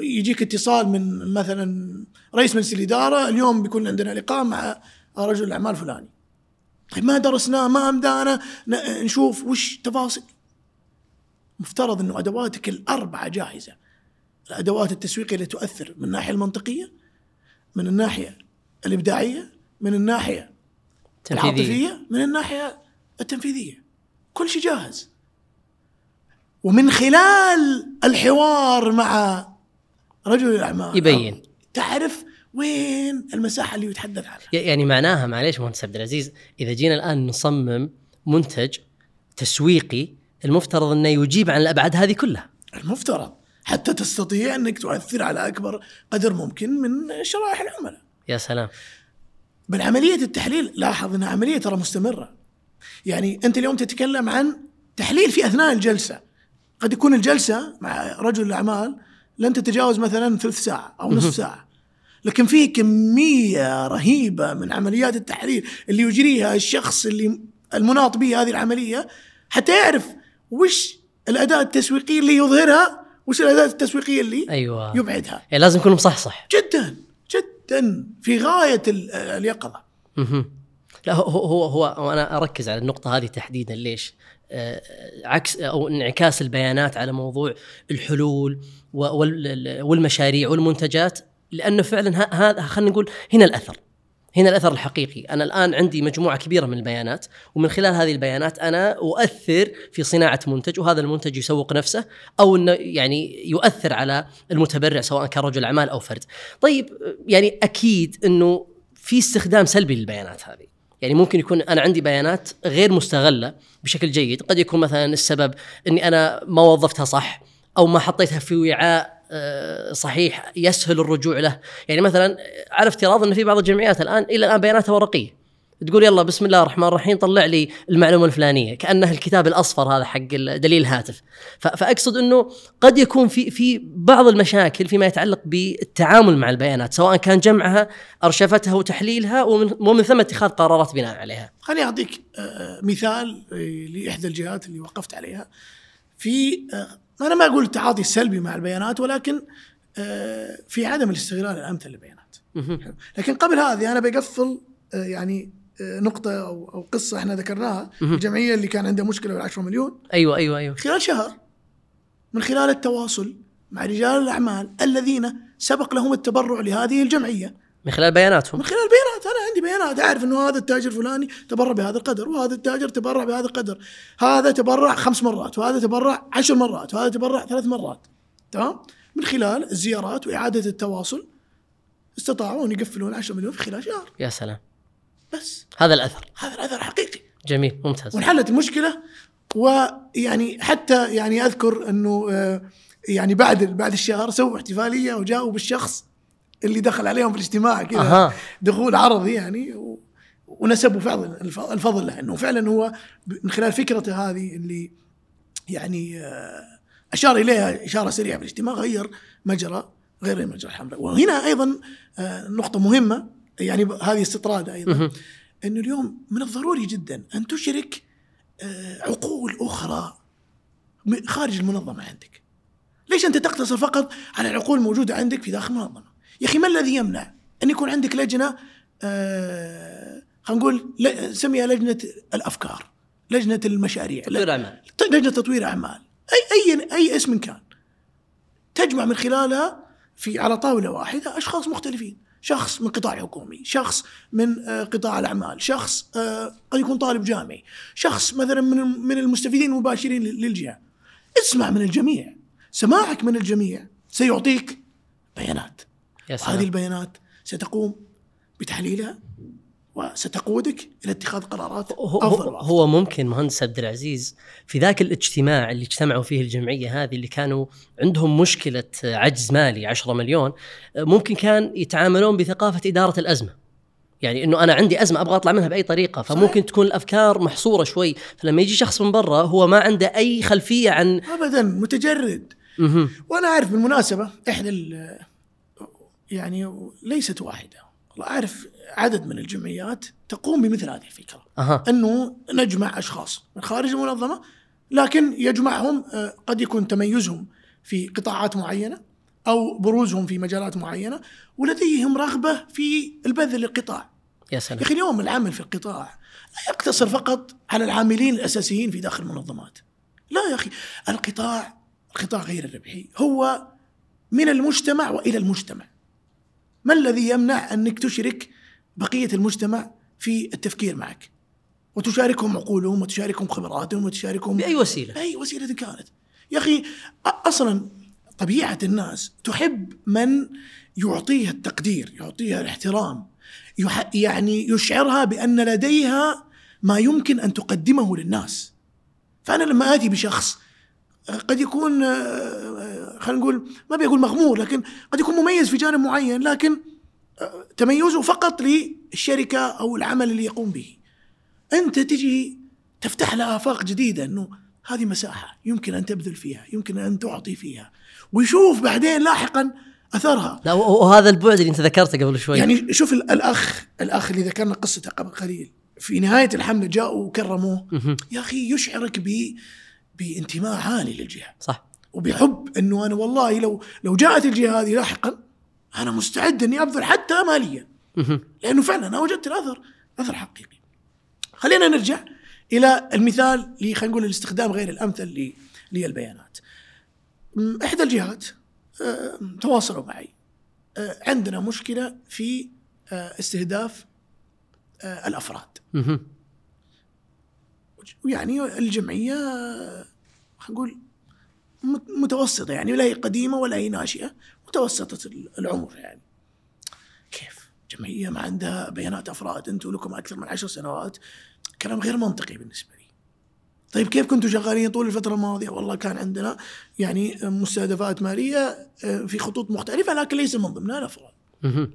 يجيك اتصال من مثلا رئيس مجلس الإدارة اليوم بيكون عندنا لقاء مع رجل الأعمال فلاني طيب ما درسناه ما أمدانا نشوف وش تفاصيل. مفترض إنه أدواتك الأربعة جاهزة. الأدوات التسويقية اللي تؤثر من الناحية المنطقية من الناحية الإبداعية من الناحية العاطفية من الناحية التنفيذية. كل شيء جاهز. ومن خلال الحوار مع رجل الأعمال. يبين. تعرف وين المساحة اللي يتحدث عنها. يعني معناها معليش مهندس عبد العزيز إذا جينا الآن نصمم منتج تسويقي المفترض أنه يجيب عن الأبعاد هذه كلها. المفترض. حتى تستطيع أنك تؤثر على أكبر قدر ممكن من شرائح العملاء. يا سلام. بل عملية التحليل لاحظ إنها عملية ترى مستمرة. يعني أنت اليوم تتكلم عن تحليل في أثناء الجلسة. قد يكون الجلسة مع رجل الأعمال لن تتجاوز مثلا ثلث ساعة أو نصف ساعة. لكن في كمية رهيبة من عمليات التحليل اللي يجريها الشخص اللي المناط به هذه العملية حتى يعرف وش الأداة التسويقية اللي يظهرها وش الأداة التسويقية اللي أيوه. يبعدها. يعني لازم يكون مصحصح. جدا جدا في غاية ال- اليقظة. لا هو هو هو, هو أنا أركز على النقطة هذه تحديدا ليش؟ آه عكس أو انعكاس البيانات على موضوع الحلول والمشاريع والمنتجات لأنه فعلا هذا خلينا نقول هنا الأثر هنا الأثر الحقيقي، أنا الآن عندي مجموعة كبيرة من البيانات ومن خلال هذه البيانات أنا أؤثر في صناعة منتج وهذا المنتج يسوق نفسه أو إنه يعني يؤثر على المتبرع سواء كان رجل أعمال أو فرد. طيب يعني أكيد إنه في استخدام سلبي للبيانات هذه. يعني ممكن يكون أنا عندي بيانات غير مستغلة بشكل جيد، قد يكون مثلا السبب إني أنا ما وظفتها صح أو ما حطيتها في وعاء آه، صحيح يسهل الرجوع له، يعني مثلا على افتراض إن في بعض الجمعيات الآن إلى الآن بياناتها ورقية. تقول يلا بسم الله الرحمن الرحيم طلع لي المعلومة الفلانية كانه الكتاب الأصفر هذا حق دليل الهاتف فأقصد إنه قد يكون في في بعض المشاكل فيما يتعلق بالتعامل مع البيانات سواء كان جمعها أرشفتها وتحليلها ومن, ومن ثم اتخاذ قرارات بناء عليها. خليني أعطيك آه، مثال آه، لإحدى الجهات اللي وقفت عليها. في آه، أنا ما أقول التعاطي السلبي مع البيانات ولكن في عدم الاستغلال الأمثل للبيانات. لكن قبل هذه أنا بقفل يعني نقطة أو أو قصة إحنا ذكرناها. الجمعية اللي كان عندها مشكلة بال 10 مليون. أيوه أيوه أيوه. خلال شهر من خلال التواصل مع رجال الأعمال الذين سبق لهم التبرع لهذه الجمعية. من خلال بياناتهم. من خلال بيانات. أنا عندي بيانات. أعرف إنه هذا التاجر فلاني تبرع بهذا القدر وهذا التاجر تبرع بهذا القدر. هذا تبرع خمس مرات وهذا تبرع عشر مرات وهذا تبرع ثلاث مرات. تمام؟ من خلال الزيارات وإعادة التواصل استطاعوا أن يقفلون 10 مليون في خلال شهر. يا سلام. بس. هذا الأثر. هذا الأثر حقيقي. جميل ممتاز. وانحلت المشكلة ويعني حتى يعني أذكر إنه آه، يعني بعد بعد الشهر سووا احتفالية وجاءوا بالشخص اللي دخل عليهم في الاجتماع كذا دخول عرضي يعني و- ونسبوا فعلا الف- الفضل له. إنه فعلا هو من خلال فكرته هذه اللي يعني آه، أشار إليها إشارة سريعة في الاجتماع غير مجرى غير مجرى الحمراء وهنا أيضا آه، نقطة مهمة يعني هذه استطراد أيضا. إنه اليوم من الضروري جدا أن تشرك آه، عقول أخرى خارج المنظمة عندك. ليش أنت تقتصر فقط على العقول الموجودة عندك في داخل المنظمة؟ يا أخي ما الذي يمنع أن يكون عندك لجنة آه، خلينا نقول ل- سميها لجنة الأفكار، لجنة المشاريع، تطوير أعمال لجنة تطوير أعمال اي اي أي اسم كان تجمع من خلالها في على طاولة واحدة أشخاص مختلفين شخص من قطاع حكومي شخص من آه، قطاع الأعمال شخص آه، قد يكون طالب جامعي شخص مثلا من من المستفيدين المباشرين لل- للجهة. اسمع من الجميع. سماعك من الجميع سيعطيك بيانات. سلام. البيانات ستقوم بتحليلها وستقودك إلى اتخاذ قرارات هو, أفضل هو. هو ممكن مهندس عبد العزيز في ذاك الاجتماع اللي اجتمعوا فيه الجمعية هذه اللي كانوا عندهم مشكلة عجز مالي 10 مليون ممكن كان يتعاملون بثقافة إدارة الأزمة. يعني إنه أنا عندي أزمة أبغى أطلع منها بأي طريقة. فممكن تكون الأفكار محصورة شوي. فلما يجي شخص من برا هو ما عنده أي خلفية عن ابدا متجرد. مهم. وأنا أعرف بالمناسبة إحدى ال- يعني ليست واحدة. والله أعرف عدد من الجمعيات تقوم بمثل هذه الفكرة أها أنه نجمع أشخاص من خارج المنظمة لكن يجمعهم آه، قد يكون تميزهم في قطاعات معينة أو بروزهم في مجالات معينة ولديهم رغبة في البذل للقطاع يا يا سلام أخي اليوم العمل في القطاع لا يقتصر فقط على العاملين الأساسيين في داخل المنظمات. لا يا أخي القطاع القطاع غير الربحي هو من المجتمع وإلى المجتمع. ما الذي يمنع أنك تشرك بقية المجتمع في التفكير معك؟ وتشاركهم عقولهم وتشاركهم خبراتهم وتشاركهم بأي وسيلة باي وسيلة كانت. يا أخي أصلا طبيعة الناس تحب من يعطيها التقدير، يعطيها الاحترام، يعني يشعرها بأن لديها ما يمكن أن تقدمه للناس. فأنا لما آتي بشخص قد يكون آه، آه، خلينا نقول ما بيقول مغمور لكن قد يكون مميز في جانب معين لكن تميزه فقط للشركة أو العمل اللي يقوم به. أنت تجي تفتح لها آفاق جديدة إنه هذه مساحة يمكن أن تبذل فيها، يمكن أن تعطي فيها، ويشوف بعدين لاحقا أثرها. لا وهذا البعد اللي أنت ذكرته قبل شوي يعني شوف ال- الأخ الأخ اللي ذكرنا قصته قبل قليل في نهاية الحملة جاءوا وكرموه. يا أخي يشعرك ب بانتماء عالي للجهة صح وبحب إنه أنا والله لو لو جاءت الجهة هذه لاحقا أنا مستعد إني أبذل حتى ماليا. لأنه فعلا أنا وجدت الأثر أثر حقيقي. خلينا نرجع إلى المثال اللي خلينا نقول الاستخدام غير الأمثل للبيانات. إحدى الجهات آه، تواصلوا معي آه، عندنا مشكلة في آه، استهداف الأفراد. مهم. ويعني الجمعية خلينا نقول مت- متوسطة يعني لا هي قديمة ولا هي ناشئة متوسطة ال- العمر يعني كيف جمعية ما عندها بيانات أفراد أنتم لكم أكثر من عشر سنوات كلام غير منطقي بالنسبة لي طيب كيف كنتوا شغالين طول الفترة الماضية والله كان عندنا يعني مستهدفات مالية آه، في خطوط مختلفة لكن ليس من ضمنها الأفراد مهم.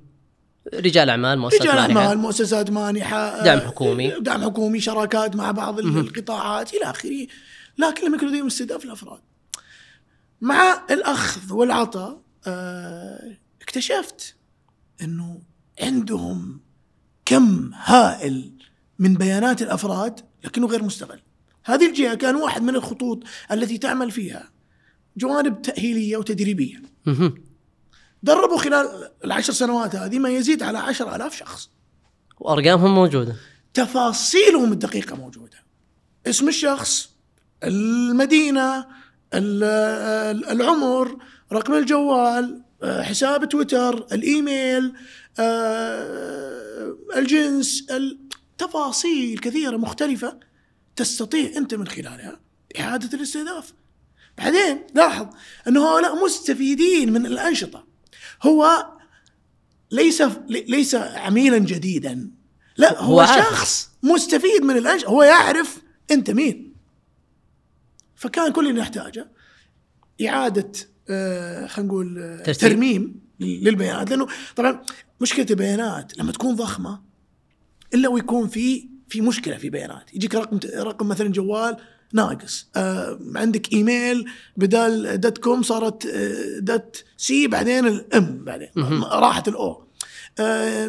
رجال أعمال مؤسسات رجال. أعمال مؤسسات مانحة آه، دعم حكومي. دعم حكومي شراكات مع بعض. القطاعات إلى آخره لكن لم يكن لديهم استهداف الأفراد مع الأخذ والعطاء اكتشفت إنه عندهم كم هائل من بيانات الأفراد لكنه غير مستغل. هذه الجهة كان واحد من الخطوط التي تعمل فيها جوانب تأهيلية وتدريبية. دربوا خلال العشر سنوات هذه ما يزيد على عشر ألاف شخص. وأرقامهم موجودة. تفاصيلهم الدقيقة موجودة. اسم الشخص المدينة ال- ال- العمر رقم الجوال آه، حساب تويتر الإيميل آه، الجنس ال- تفاصيل كثيرة مختلفة تستطيع أنت من خلالها إعادة الاستهداف. بعدين لاحظ أنه هؤلاء مستفيدين من الأنشطة. هو ليس ليس عميلا جديدا. لا هو, هو. شخص مستفيد من الانشطه هو يعرف أنت مين. فكان كل اللي نحتاجه إعادة آه خلينا نقول آه. ترميم للبيانات. لأنه طبعا مشكلة البيانات لما تكون ضخمة إلا ويكون في في مشكلة في بيانات. يجيك رقم رقم مثلا جوال ناقص. آه عندك إيميل بدال dot com صارت آه dot c بعدين ال m بعدين. راحت الاو آه،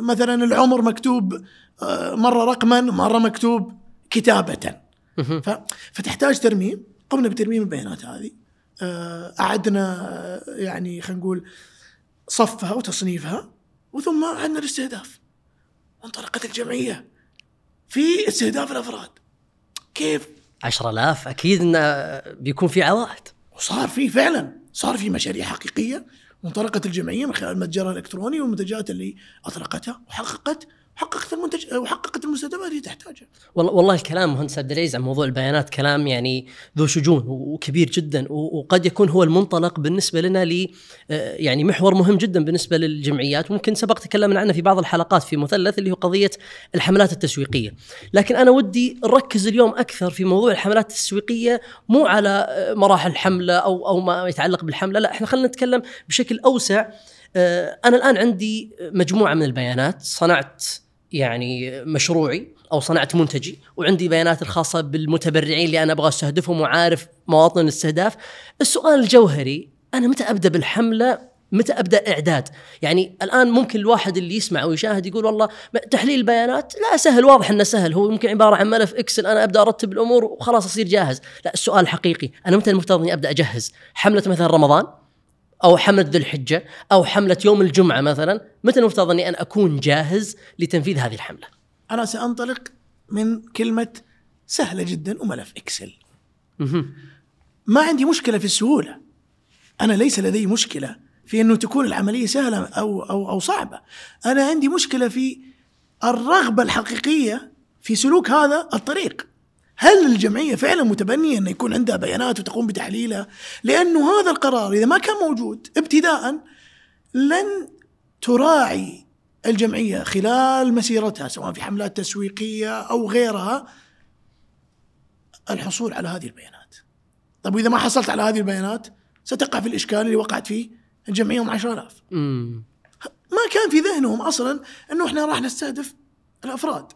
مثلا العمر مكتوب آه، مرة رقما مرة مكتوب كتابة. فتحتاج ترميم. قمنا بترميم البيانات هذه. آه، أعدنا آه، يعني خلينا نقول صفها وتصنيفها وثم عندنا الاستهداف وانطلقت الجمعية في استهداف الأفراد. كيف؟ 10000 أكيد انه بيكون في عوائد. وصار في فعلا صار في مشاريع حقيقية وانطلقت الجمعية من خلال المتجر الإلكتروني والمنتجات اللي أطلقتها وحققت حققت المنتج وحققت المستهدفات اللي تحتاجها. والله والله الكلام مهندس عبد العزيز عن موضوع البيانات كلام يعني ذو شجون وكبير جدا وقد يكون هو المنطلق بالنسبة لنا ل آه، يعني محور مهم جدا بالنسبة للجمعيات. ممكن سبق تكلمنا عنه في بعض الحلقات في مثلث اللي هو قضية الحملات التسويقية. لكن أنا ودي نركز اليوم أكثر في موضوع الحملات التسويقية مو على مراحل حمله أو أو ما يتعلق بالحملة لا إحنا خلينا نتكلم بشكل أوسع. آه، أنا الآن عندي مجموعة من البيانات. صنعت يعني مشروعي أو صنعت منتجي وعندي بيانات الخاصة بالمتبرعين اللي أنا أبغى أستهدفهم وعارف مواطن الاستهداف. السؤال الجوهري أنا متى أبدأ بالحملة؟ متى أبدأ إعداد؟ يعني الآن ممكن الواحد اللي يسمع ويشاهد يقول والله تحليل البيانات لا سهل واضح إنه سهل. هو ممكن عبارة عن ملف إكسل أنا أبدأ أرتب الأمور وخلاص أصير جاهز، لا السؤال الحقيقي أنا متى المفترض إني أبدأ أجهز؟ حملة مثلا رمضان؟ أو حملة ذي الحجة أو حملة يوم الجمعة مثلا متى المفترض أني أنا أكون جاهز لتنفيذ هذه الحملة؟ أنا سأنطلق من كلمة سهلة جدا وملف إكسل. ما عندي مشكلة في السهولة. أنا ليس لدي مشكلة في أنه تكون العملية سهلة أو أو أو صعبة. أنا عندي مشكلة في الرغبة الحقيقية في سلوك هذا الطريق. هل الجمعية فعلا متبنية إنه يكون عندها بيانات وتقوم بتحليلها؟ لأنه هذا القرار إذا ما كان موجود ابتداء لن تراعي الجمعية خلال مسيرتها سواء في حملات تسويقية أو غيرها الحصول على هذه البيانات. طيب وإذا ما حصلت على هذه البيانات ستقع في الإشكال اللي وقعت فيه الجمعية هم 10000 ما كان في ذهنهم أصلا إنه إحنا راح نستهدف الأفراد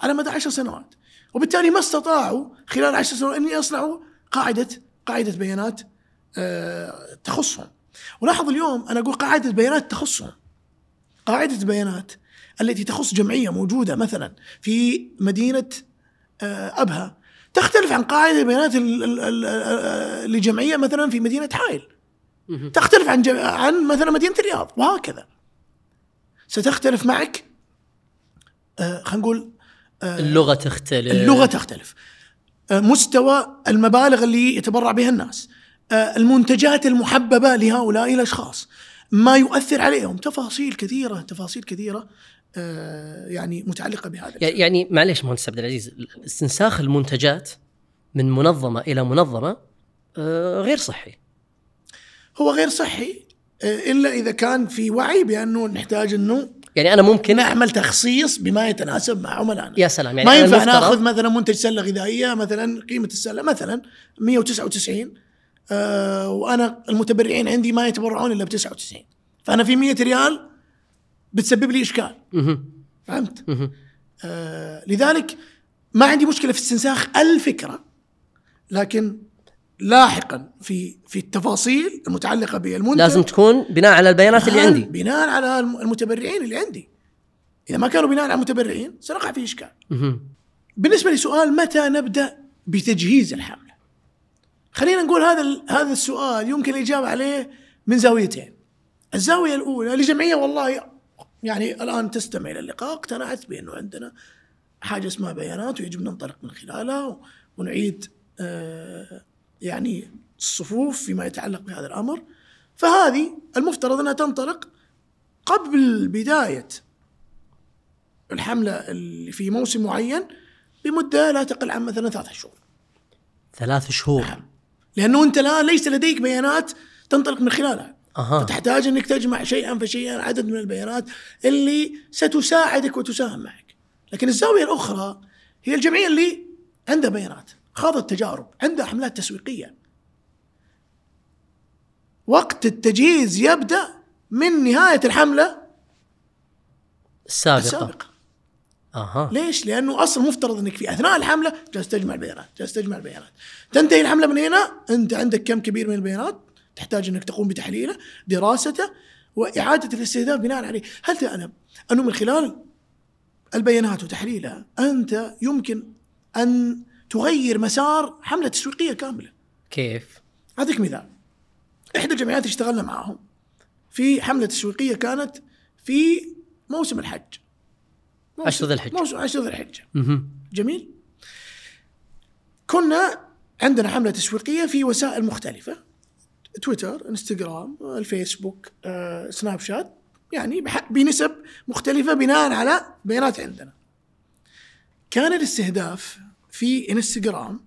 على مدى عشر سنوات وبالتالي ما استطاعوا خلال عشر سنوات ان يصنعوا قاعدة قاعدة بيانات آه، تخصهم. ولاحظ اليوم أنا أقول قاعدة بيانات تخصهم. قاعدة البيانات التي تخص جمعية موجودة مثلا في مدينة آه، أبها. تختلف عن قاعدة البيانات لجمعية مثلا في مدينة حائل تختلف عن عن مثلا مدينة الرياض وهكذا. ستختلف معك آه، خلينا نقول آه، اللغة تختلف. اللغة تختلف. آه، مستوى المبالغ اللي يتبرع بها الناس. المنتجات المحببة لهؤلاء الأشخاص. ما يؤثر عليهم. تفاصيل كثيرة تفاصيل كثيرة يعني متعلقة بهذا يعني معليش مهندس عبد العزيز استنساخ المنتجات من منظمة إلى منظمة غير صحي. هو غير صحي آه، إلا إذا كان في وعي بأنه نحتاج أنه يعني أنا ممكن نعمل تخصيص بما يتناسب مع عملائنا. يا سلام يعني ما ينفع ناخذ مثلا منتج سلة غذائية مثلا قيمة السلة مثلا 199 آه وأنا المتبرعين عندي ما يتبرعون إلا ب 99 فأنا في 100 ريال بتسبب لي إشكال. فهمت؟ آه لذلك ما عندي مشكلة في استنساخ الفكرة لكن لاحقا في في التفاصيل المتعلقة بالمنتج. لازم تكون بناء على البيانات اللي عندي. بناء على المتبرعين اللي عندي. إذا ما كانوا بناء على المتبرعين سنقع في إشكال. بالنسبة لسؤال متى نبدأ بتجهيز الحملة؟ خلينا نقول هذا هذا السؤال يمكن الإجابة عليه من زاويتين. الزاوية الأولى لجمعية والله يعني الآن تستمع إلى اللقاء اقتنعت بأنه عندنا حاجة اسمها بيانات ويجب ننطلق من خلالها ونعيد آه يعني الصفوف فيما يتعلق بهذا الأمر فهذه المفترض أنها تنطلق قبل بداية الحملة اللي في موسم معين بمدة لا تقل عن مثلا ثلاث شهور. ثلاث شهور نعم. لأنه أنت الان ليس لديك بيانات تنطلق من خلالها. أه. فتحتاج أنك تجمع شيئا فشيئا عدد من البيانات اللي ستساعدك وتساهم معك. لكن الزاوية الأخرى هي الجمعية اللي عندها بيانات. خاضت تجارب عندها حملات تسويقية وقت التجهيز يبدأ من نهاية الحملة السابقة, السابقة. أها ليش؟ لأنه أصلا مفترض إنك في أثناء الحملة جالس تجمع البيانات، جالس تجمع البيانات. تنتهي الحملة من هنا أنت عندك كم كبير من البيانات تحتاج إنك تقوم بتحليله، دراسته وإعادة الاستهداف بناء عليه، هل تعلم انه من خلال البيانات وتحليلها أنت يمكن أن تغير مسار حملة تسويقيه كاملة. كيف؟ أعطيك مثال. إحدى الجمعيات اشتغلنا معاهم في حملة تسويقيه كانت في موسم الحج. عشر ذي الحجه. موسم عشر ذي الحجه. جميل؟ كنا عندنا حملة تسويقيه في وسائل مختلفة تويتر، إنستغرام، الفيسبوك، آه، سناب شات، يعني بنسب مختلفة بناء على بيانات عندنا كان الاستهداف في انستغرام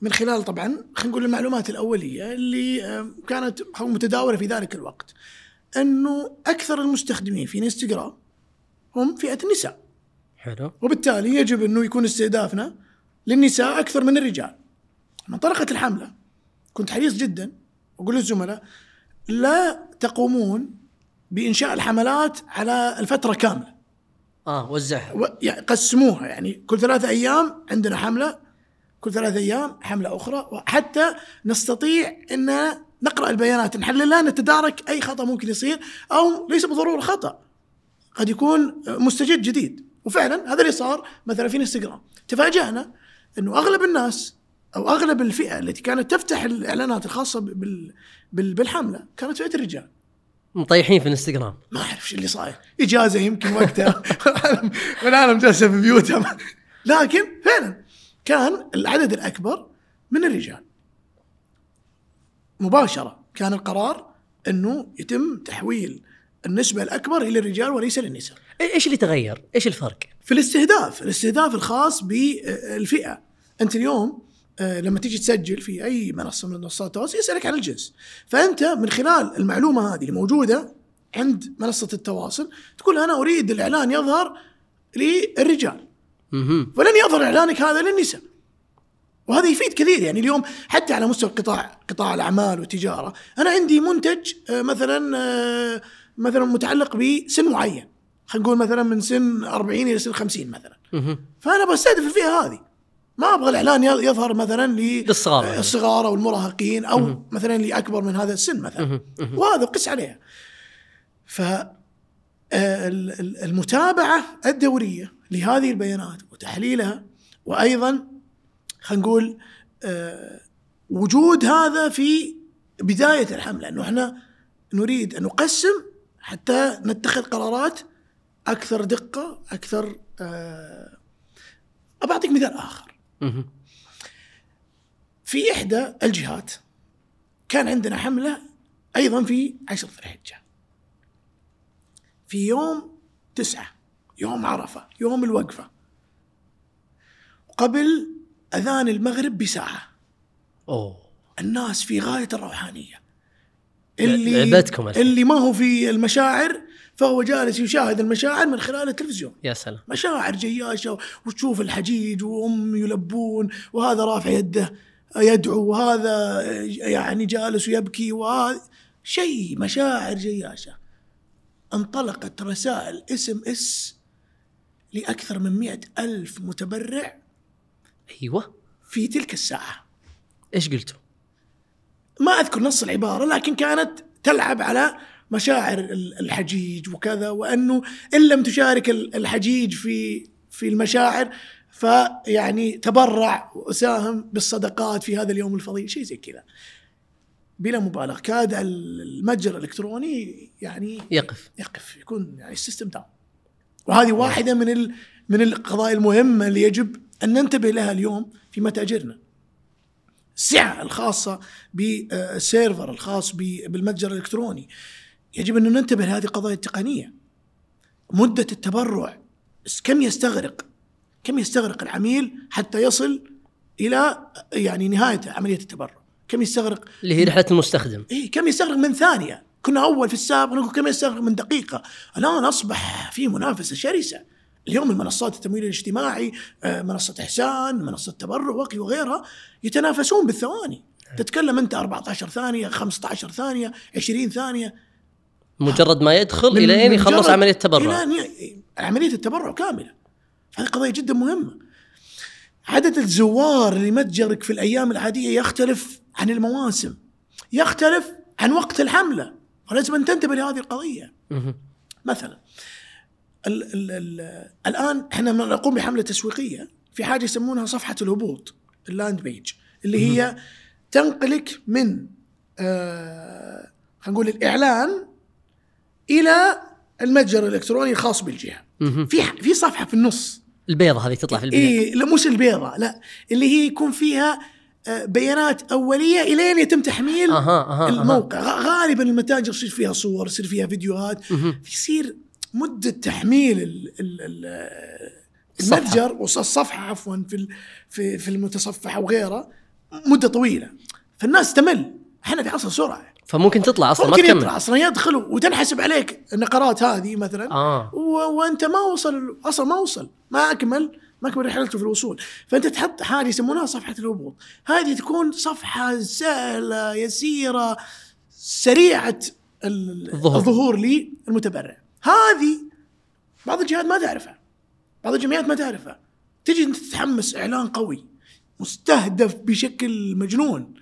من خلال طبعا خلينا نقول المعلومات الأولية اللي كانت متداولة في ذلك الوقت أنه أكثر المستخدمين في انستغرام هم فئة النساء. حلو. وبالتالي يجب أنه يكون استهدافنا للنساء أكثر من الرجال. من طرقت الحملة كنت حريص جدا واقول للزملاء لا تقومون بإنشاء الحملات على الفترة كاملة. آه وزعها. و- يعني قسموها يعني كل ثلاثة أيام عندنا حملة كل ثلاثة أيام حملة أخرى حتى نستطيع إن نقرأ البيانات. نحللها نتدارك أي خطأ ممكن يصير أو ليس بالضروره خطأ. قد يكون مستجد جديد. وفعلا هذا اللي صار مثلا في انستغرام. تفاجأنا إنه أغلب الناس أو أغلب الفئة التي كانت تفتح الإعلانات الخاصة بال بال بالحملة كانت فئة الرجال. مطيحين في الانستغرام. ما أعرف شو اللي صاير. إجازة يمكن وقتها. والعالم- جالسه في بيوتها لكن فعلا كان العدد الأكبر من الرجال. مباشرة كان القرار إنه يتم تحويل النسبة الأكبر إلى الرجال وليس للنساء. إي- إيش اللي تغير؟ إيش الفرق؟ في الاستهداف الاستهداف الخاص بالفئة. أنت اليوم لما تيجي تسجل في أي منصة من منصات التواصل يسألك عن الجنس. فأنت من خلال المعلومة هذه اللي موجوده عند منصة التواصل تقول أنا أريد الإعلان يظهر للرجال. ولن يظهر إعلانك هذا للنساء. وهذا يفيد كثير. يعني اليوم حتى على مستوى قطاع قطاع الأعمال والتجارة أنا عندي منتج آه، مثلا آه، مثلا متعلق بسن معين. خلينا نقول مثلا من سن 40 إلى سن 50 مثلا. فأنا بستهدف الفئة هذه. ما أبغى الإعلان يظ- يظهر مثلا للصغار. الصغار أو المراهقين أو مثلا لاكبر من هذا السن مثلا. وهذا قس عليها ف ال- ال- المتابعة الدورية لهذه البيانات وتحليلها وأيضا خلينا نقول آه، وجود هذا في بداية الحملة إنه إحنا نريد أن نقسم حتى نتخذ قرارات أكثر دقة أكثر ابى أعطيك مثال آخر. في إحدى الجهات كان عندنا حملة أيضا في عشر ذي الحجة. في يوم تسعة يوم عرفة يوم الوقفة. قبل أذان المغرب بساعة. أوه. الناس في غاية الروحانية. لعبتكم الحين. اللي ما هو في المشاعر فهو جالس يشاهد المشاعر من خلال التلفزيون. يا سلام. مشاعر جياشة وتشوف الحجيج وهم يلبون وهذا رافع يده يدعو وهذا يعني جالس ويبكي وهذا شيء مشاعر جياشة. انطلقت رسائل SMS لأكثر من مئة ألف متبرع أيوه. في تلك الساعة. إيش قلتوا؟ ما أذكر نص العبارة لكن كانت تلعب على مشاعر ال- الحجيج وكذا وأنه إن لم تشارك ال- الحجيج في في المشاعر فيعني تبرع وساهم بالصدقات في هذا اليوم الفضيل شيء زي كذا. بلا مبالغة. كاد المتجر الإلكتروني يعني يقف. يقف يكون يعني ال system down وهذه واحدة من ال... من القضايا المهمة اللي يجب أن ننتبه لها اليوم في متاجرنا. السعة الخاصة بال server الخاص ب- بالمتجر الإلكتروني. يجب أن ننتبه لهذه القضايا التقنية. مدة التبرع كم يستغرق؟ كم يستغرق العميل حتى يصل إلى يعني نهايه عملية التبرع؟ كم يستغرق؟ اللي هي رحلة المستخدم. إيه كم يستغرق من ثانية؟ كنا أول في السابق نقول كم يستغرق من دقيقة. الآن أصبح في منافسة شرسة. اليوم المنصات التمويل الاجتماعي آه، منصة إحسان منصة تبرع وقي وغيرها يتنافسون بالثواني. تتكلم أنت 14 ثانية 15 ثانية 20 ثانية. مجرد ما يدخل إلى أن يخلص عملية التبرع إلى أن عملية التبرع كاملة. هذه قضية جدا مهمة. عدد الزوار لمتجرك في الأيام العادية يختلف عن المواسم يختلف عن وقت الحملة ولازم أن تنتبه لهذه القضية. مثلا ال ال ال الآن إحنا نقوم بحملة تسويقية في حاجة يسمونها صفحة الهبوط اللاند بيج اللي هي تنقلك من آه خلينا نقول الإعلان إلى المتجر الإلكتروني الخاص بالجهة. في في صفحة في النص. البيضة هذه تطلع في البدايه اي لا مش البيضة لا. اللي هي يكون فيها آه، بيانات أولية إلين يتم تحميل أها, أها. الموقع. غ- غالبا المتاجر يصير فيها صور يصير فيها فيديوهات. يصير مدة تحميل ال ال ال. المتجر والصفحه عفوا في في في المتصفح أو غيره مدة طويلة. فالناس تمل. إحنا في عصر سرعة. فممكن تطلع أصلا ما ممكن تكمل. يطلع أصلا يدخل وتنحسب عليك النقرات هذه مثلا آه. و... وأنت ما وصل أصلا ما وصل ما أكمل ما أكمل رحلته في الوصول. فأنت تحط حاجة يسمونها صفحة الهبوط. هذه تكون صفحة سهلة يسيرة سريعة ال- الظهور. الظهور للمتبرع. هذه بعض الجهات ما تعرفها. بعض الجمعيات ما تعرفها. تجي أنت تتحمس إعلان قوي مستهدف بشكل مجنون.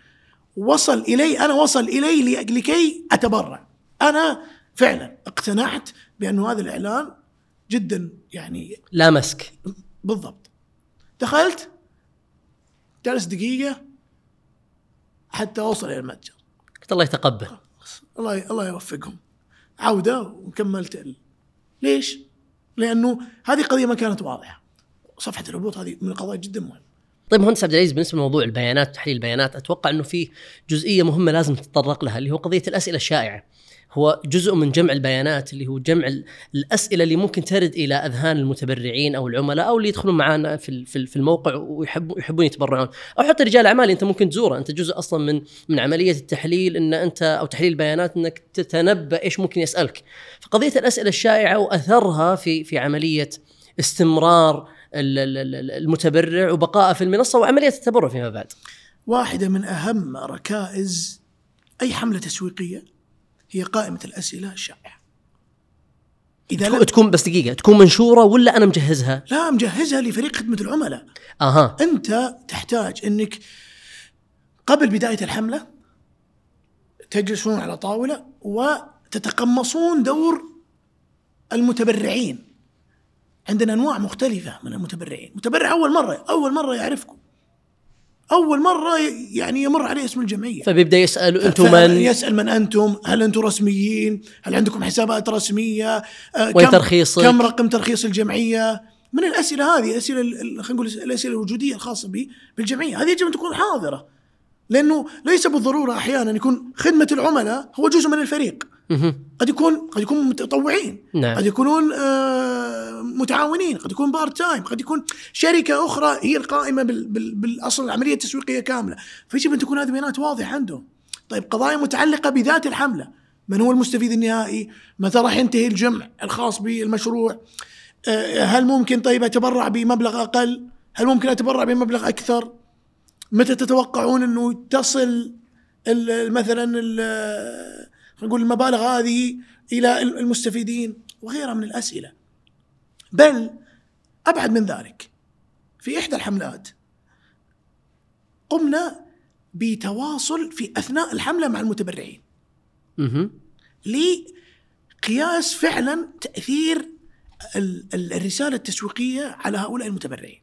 وصل إلي أنا وصل إلي لي- لكي أتبرع. أنا فعلا اقتنعت بانه هذا الإعلان جدا يعني لا مسك. بالضبط. دخلت جلس دقيقة حتى أوصل إلى المتجر. قلت الله يتقبل. الله الله يوفقهم. عودة وكملت ال... ليش؟ لأنه هذه قضية ما كانت واضحة. صفحة الهبوط هذه من القضايا جدا مهمة. طيب مهندس عبد العزيز بالنسبة لموضوع البيانات وتحليل البيانات أتوقع إنه في جزئية مهمة لازم تتطرق لها اللي هو قضية الأسئلة الشائعة. هو جزء من جمع البيانات اللي هو جمع ال- الأسئلة اللي ممكن ترد إلى أذهان المتبرعين أو العملاء أو اللي يدخلون معنا في في ال- في الموقع ويحبوا يحبون يتبرعون. أو حتى رجال أعمال أنت ممكن تزوره. أنت جزء أصلا من من عملية التحليل إن أنت أو تحليل البيانات إنك تتنبأ إيش ممكن يسألك. فقضية الأسئلة الشائعة وأثرها في في عملية استمرار المتبرع وبقائه في المنصة وعملية التبرع فيما بعد. واحدة من أهم ركائز أي حملة تسويقية هي قائمة الأسئلة الشائعة إذا تكون, تكون بس دقيقة تكون منشورة ولا أنا مجهزها؟ لا مجهزها لفريق خدمة العملاء أها أنت تحتاج أنك قبل بداية الحملة تجلسون على طاولة وتتقمصون دور المتبرعين عندنا أنواع مختلفة من المتبرعين متبرع أول مرة أول مرة يعرفكم أول مرة يعني يمر عليه اسم الجمعية فبيبدأ يسأل أنتم من؟ يسأل من أنتم؟ هل أنتم رسميين؟ هل عندكم حسابات رسمية؟ آه، وين كم- ترخيصك؟ كم رقم ترخيص الجمعية؟ من الأسئلة هذه اسئله ال- ال- خلينا نقول الأسئلة الوجودية الخاصة بالجمعية، هذه يجب أن تكون حاضرة. لأنه ليس بالضرورة أحيانا يكون خدمة العملاء هو جزء من الفريق،. قد يكون قد يكون متطوعين، نعم. قد يكونون آه، متعاونين، قد يكون part time، قد يكون شركة أخرى هي القائمة بال- بال- بالأصل العملية التسويقية كاملة، فيجب أن تكون هذه البيانات واضحه عندهم. طيب قضايا متعلقة بذات الحملة، من هو المستفيد النهائي؟ متى راح ينتهي الجمع الخاص بالمشروع؟ آه، هل ممكن طيب أتبرع بمبلغ أقل؟ هل ممكن أتبرع بمبلغ أكثر؟ متى تتوقعون أنه تصل مثلا نقول المبالغ هذه إلى المستفيدين وغيرها من الأسئلة. بل أبعد من ذلك في إحدى الحملات قمنا بتواصل في أثناء الحملة مع المتبرعين. لقياس فعلا تأثير ال- ال- الرسالة التسويقية على هؤلاء المتبرعين.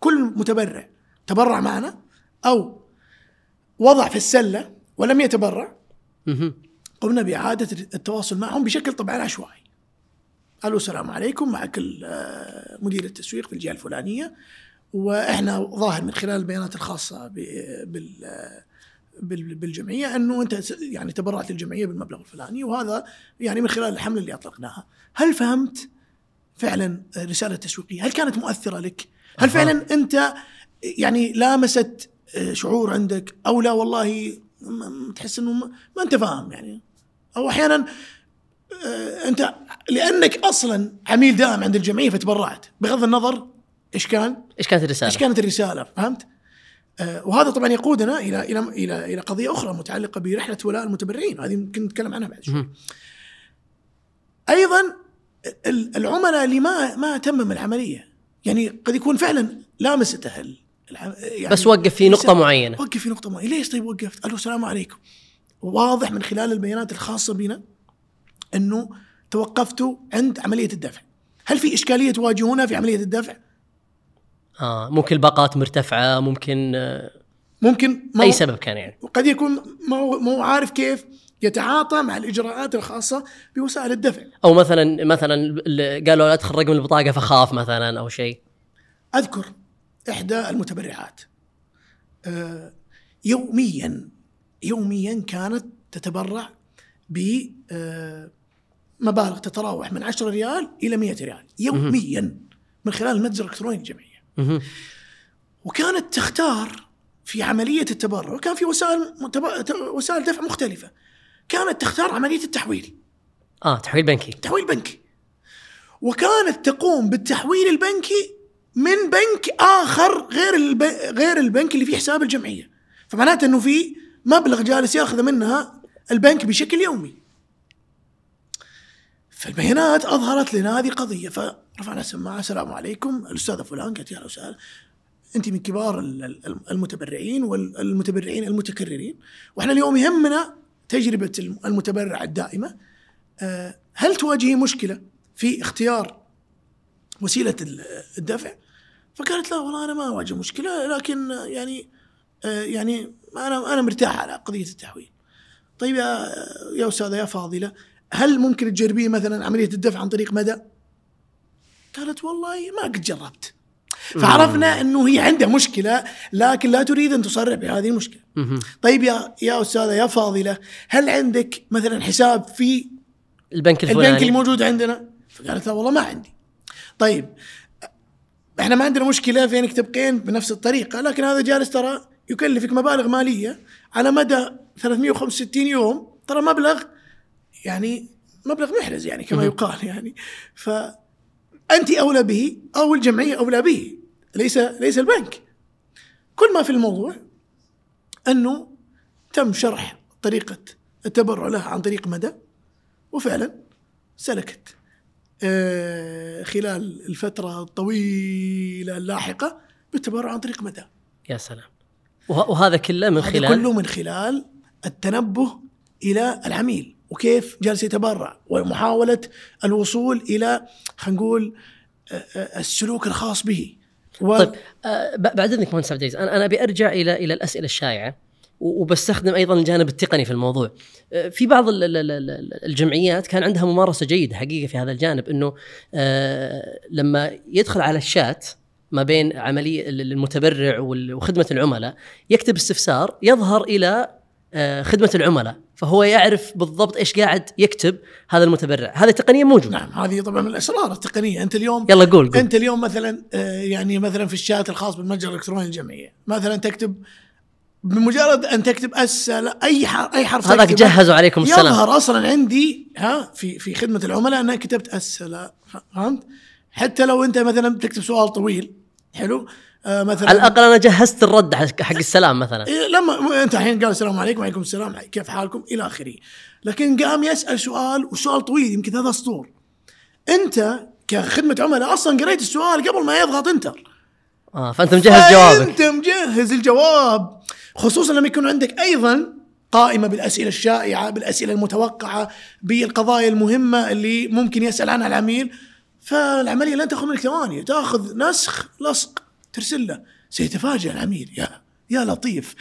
كل متبرع تبرع معنا أو وضع في السلة ولم يتبرع. قمنا بإعادة التواصل معهم بشكل طبعا عشوائي. ألو السلام عليكم معك آه، مدير التسويق في الجهة الفلانية وإحنا ظاهر من خلال البيانات الخاصة بال آه، بال- بالجمعية أنه أنت يعني تبرعت للجمعية بالمبلغ الفلاني وهذا يعني من خلال الحملة اللي أطلقناها. هل فهمت فعلا الرسالة التسويقية؟ هل كانت مؤثرة لك؟ هل. فعلا أنت يعني لامست آه، شعور عندك أو لا والله تحس إنه ما أنت فاهم يعني أو أحيانا أنت لأنك أصلا عميل دائم عند الجمعية فتبرعت. بغض النظر إيش كان؟ إيش كانت الرسالة؟ إيش كانت الرسالة؟ فهمت؟ آه، وهذا طبعا يقودنا إلى إلى إلى إلى قضية أخرى متعلقة برحلة ولاء المتبرعين. هذه ممكن نتكلم عنها بعد شوي. أيضا ال- العملاء اللي ما ما تمم العملية يعني قد يكون فعلا لامسته ال- الع- يعني بس وقف في نقطة معينة. وقف في نقطة معينة. ليش طيب وقفت؟ ألو السلام عليكم. واضح من خلال البيانات الخاصة بنا إنه توقفتوا عند عملية الدفع. هل في إشكالية تواجهونها في عملية الدفع؟ آه ممكن الباقات مرتفعة ممكن آه، ممكن ما أي سبب كان يعني. قد يكون ما هو عارف كيف يتعاطى مع الإجراءات الخاصة بوسائل الدفع. أو مثلا مثلا ال- قالوا لا ادخل رقم البطاقة فخاف مثلا أو شيء. أذكر إحدى المتبرعات. آه، يوميا يوميا كانت تتبرع ب آه، مبالغ تتراوح من 10 ريال إلى 100 ريال يوميا من خلال المتجر الالكتروني للجمعيه مهم. وكانت تختار في عملية التبرع وكان في وسائل وسائل دفع مختلفة. كانت تختار عملية التحويل. آه تحويل بنكي. تحويل بنكي. وكانت تقوم بالتحويل البنكي من بنك آخر غير الب... غير البنك اللي فيه حساب الجمعية. فمعناته إنه في مبلغ جالس يأخذ منها البنك بشكل يومي. فالبيانات أظهرت لنا هذه قضية فرفعنا السماعه السلام عليكم الأستاذة فلان قالت يا أهلا وسهلا أنت من كبار ال- ال- المتبرعين والمتبرعين المتكررين وإحنا اليوم يهمنا تجربة الم- المتبرع الدائمة آه، هل تواجهي مشكلة في اختيار وسيلة ال- الدفع؟ فقالت لا والله أنا ما أواجه مشكلة لكن يعني آه، يعني أنا أنا مرتاح على قضية التحويل. طيب يا يا أستاذة يا فاضلة هل ممكن تجربين مثلا عملية الدفع عن طريق مدى؟ قالت والله ما قد جربت. فعرفنا إنه هي عندها مشكلة لكن لا تريد أن تصرح بهذه المشكلة. طيب يا يا أستاذة يا فاضلة هل عندك مثلا حساب في البنك الفلاني البنك الموجود عندنا فقالت لا والله ما عندي طيب إحنا ما عندنا مشكلة في إنك تبقين بنفس الطريقة لكن هذا جالس ترى يكلفك مبالغ مالية على مدى 365 يوم ترى مبلغ يعني مبلغ محرز يعني كما. يقال يعني. فانت أولى به أو الجمعية أولى به. ليس ليس البنك. كل ما في الموضوع أنه تم شرح طريقة التبرع لها عن طريق مدى وفعلا سلكت. آه، خلال الفترة الطويلة اللاحقة بالتبرع عن طريق مدى. يا سلام. وه- وهذا كله من هذا خلال؟ كله من خلال التنبه إلى العميل. وكيف جالس يتبرع ومحاولة الوصول إلى خلينا نقول آه، آه، السلوك الخاص به و... طيب آه، بعد إذنك مهندس عبد العزيز أنا أنا أبي أرجع إلى إلى الأسئلة الشائعة وبستخدم أيضا الجانب التقني في الموضوع. آه، في بعض ال- ال- ال- ال- الجمعيات كان عندها ممارسة جيدة حقيقة في هذا الجانب إنه لما يدخل على الشات ما بين عملية ال- المتبرع وخدمة العملاء يكتب استفسار يظهر إلى خدمة العملاء فهو يعرف بالضبط إيش قاعد يكتب هذا المتبرع، هذه تقنيا موجودة. نعم هذه طبعا من الأسرار التقنية. أنت اليوم يلا قول قول. أنت اليوم مثلا آه، يعني مثلا في الشات الخاص بالمتجر الإلكتروني للجمعيه مثلا تكتب بمجرد أن تكتب السلام أي حرف أي حرف هذاك جهزوا عليكم السلام. يظهر أصلا عندي ها في في خدمة العملاء أنك كتبت السلام فهمت؟ حتى لو أنت مثلا تكتب سؤال طويل حلو؟ آه مثلا على الأقل أنا جهزت الرد حق السلام مثلا. إيه، لما أنت الحين قال السلام عليكم وعليكم السلام كيف حالكم؟ إلى آخره. لكن قام يسأل سؤال والسؤال طويل يمكن ثلاث سطور. أنت كخدمة عملاء أصلا قريت السؤال قبل ما يضغط إنتر. آه فأنت مجهز جوابك. انت مجهز الجواب. خصوصا لما يكون عندك أيضا قائمة بالأسئلة الشائعة بالأسئلة المتوقعة بالقضايا المهمة اللي ممكن يسأل عنها العميل. فالعملية لن تاخذ منك ثواني تاخذ نسخ لصق. ترسل له. سيتفاجأ العميل. يا يا لطيف.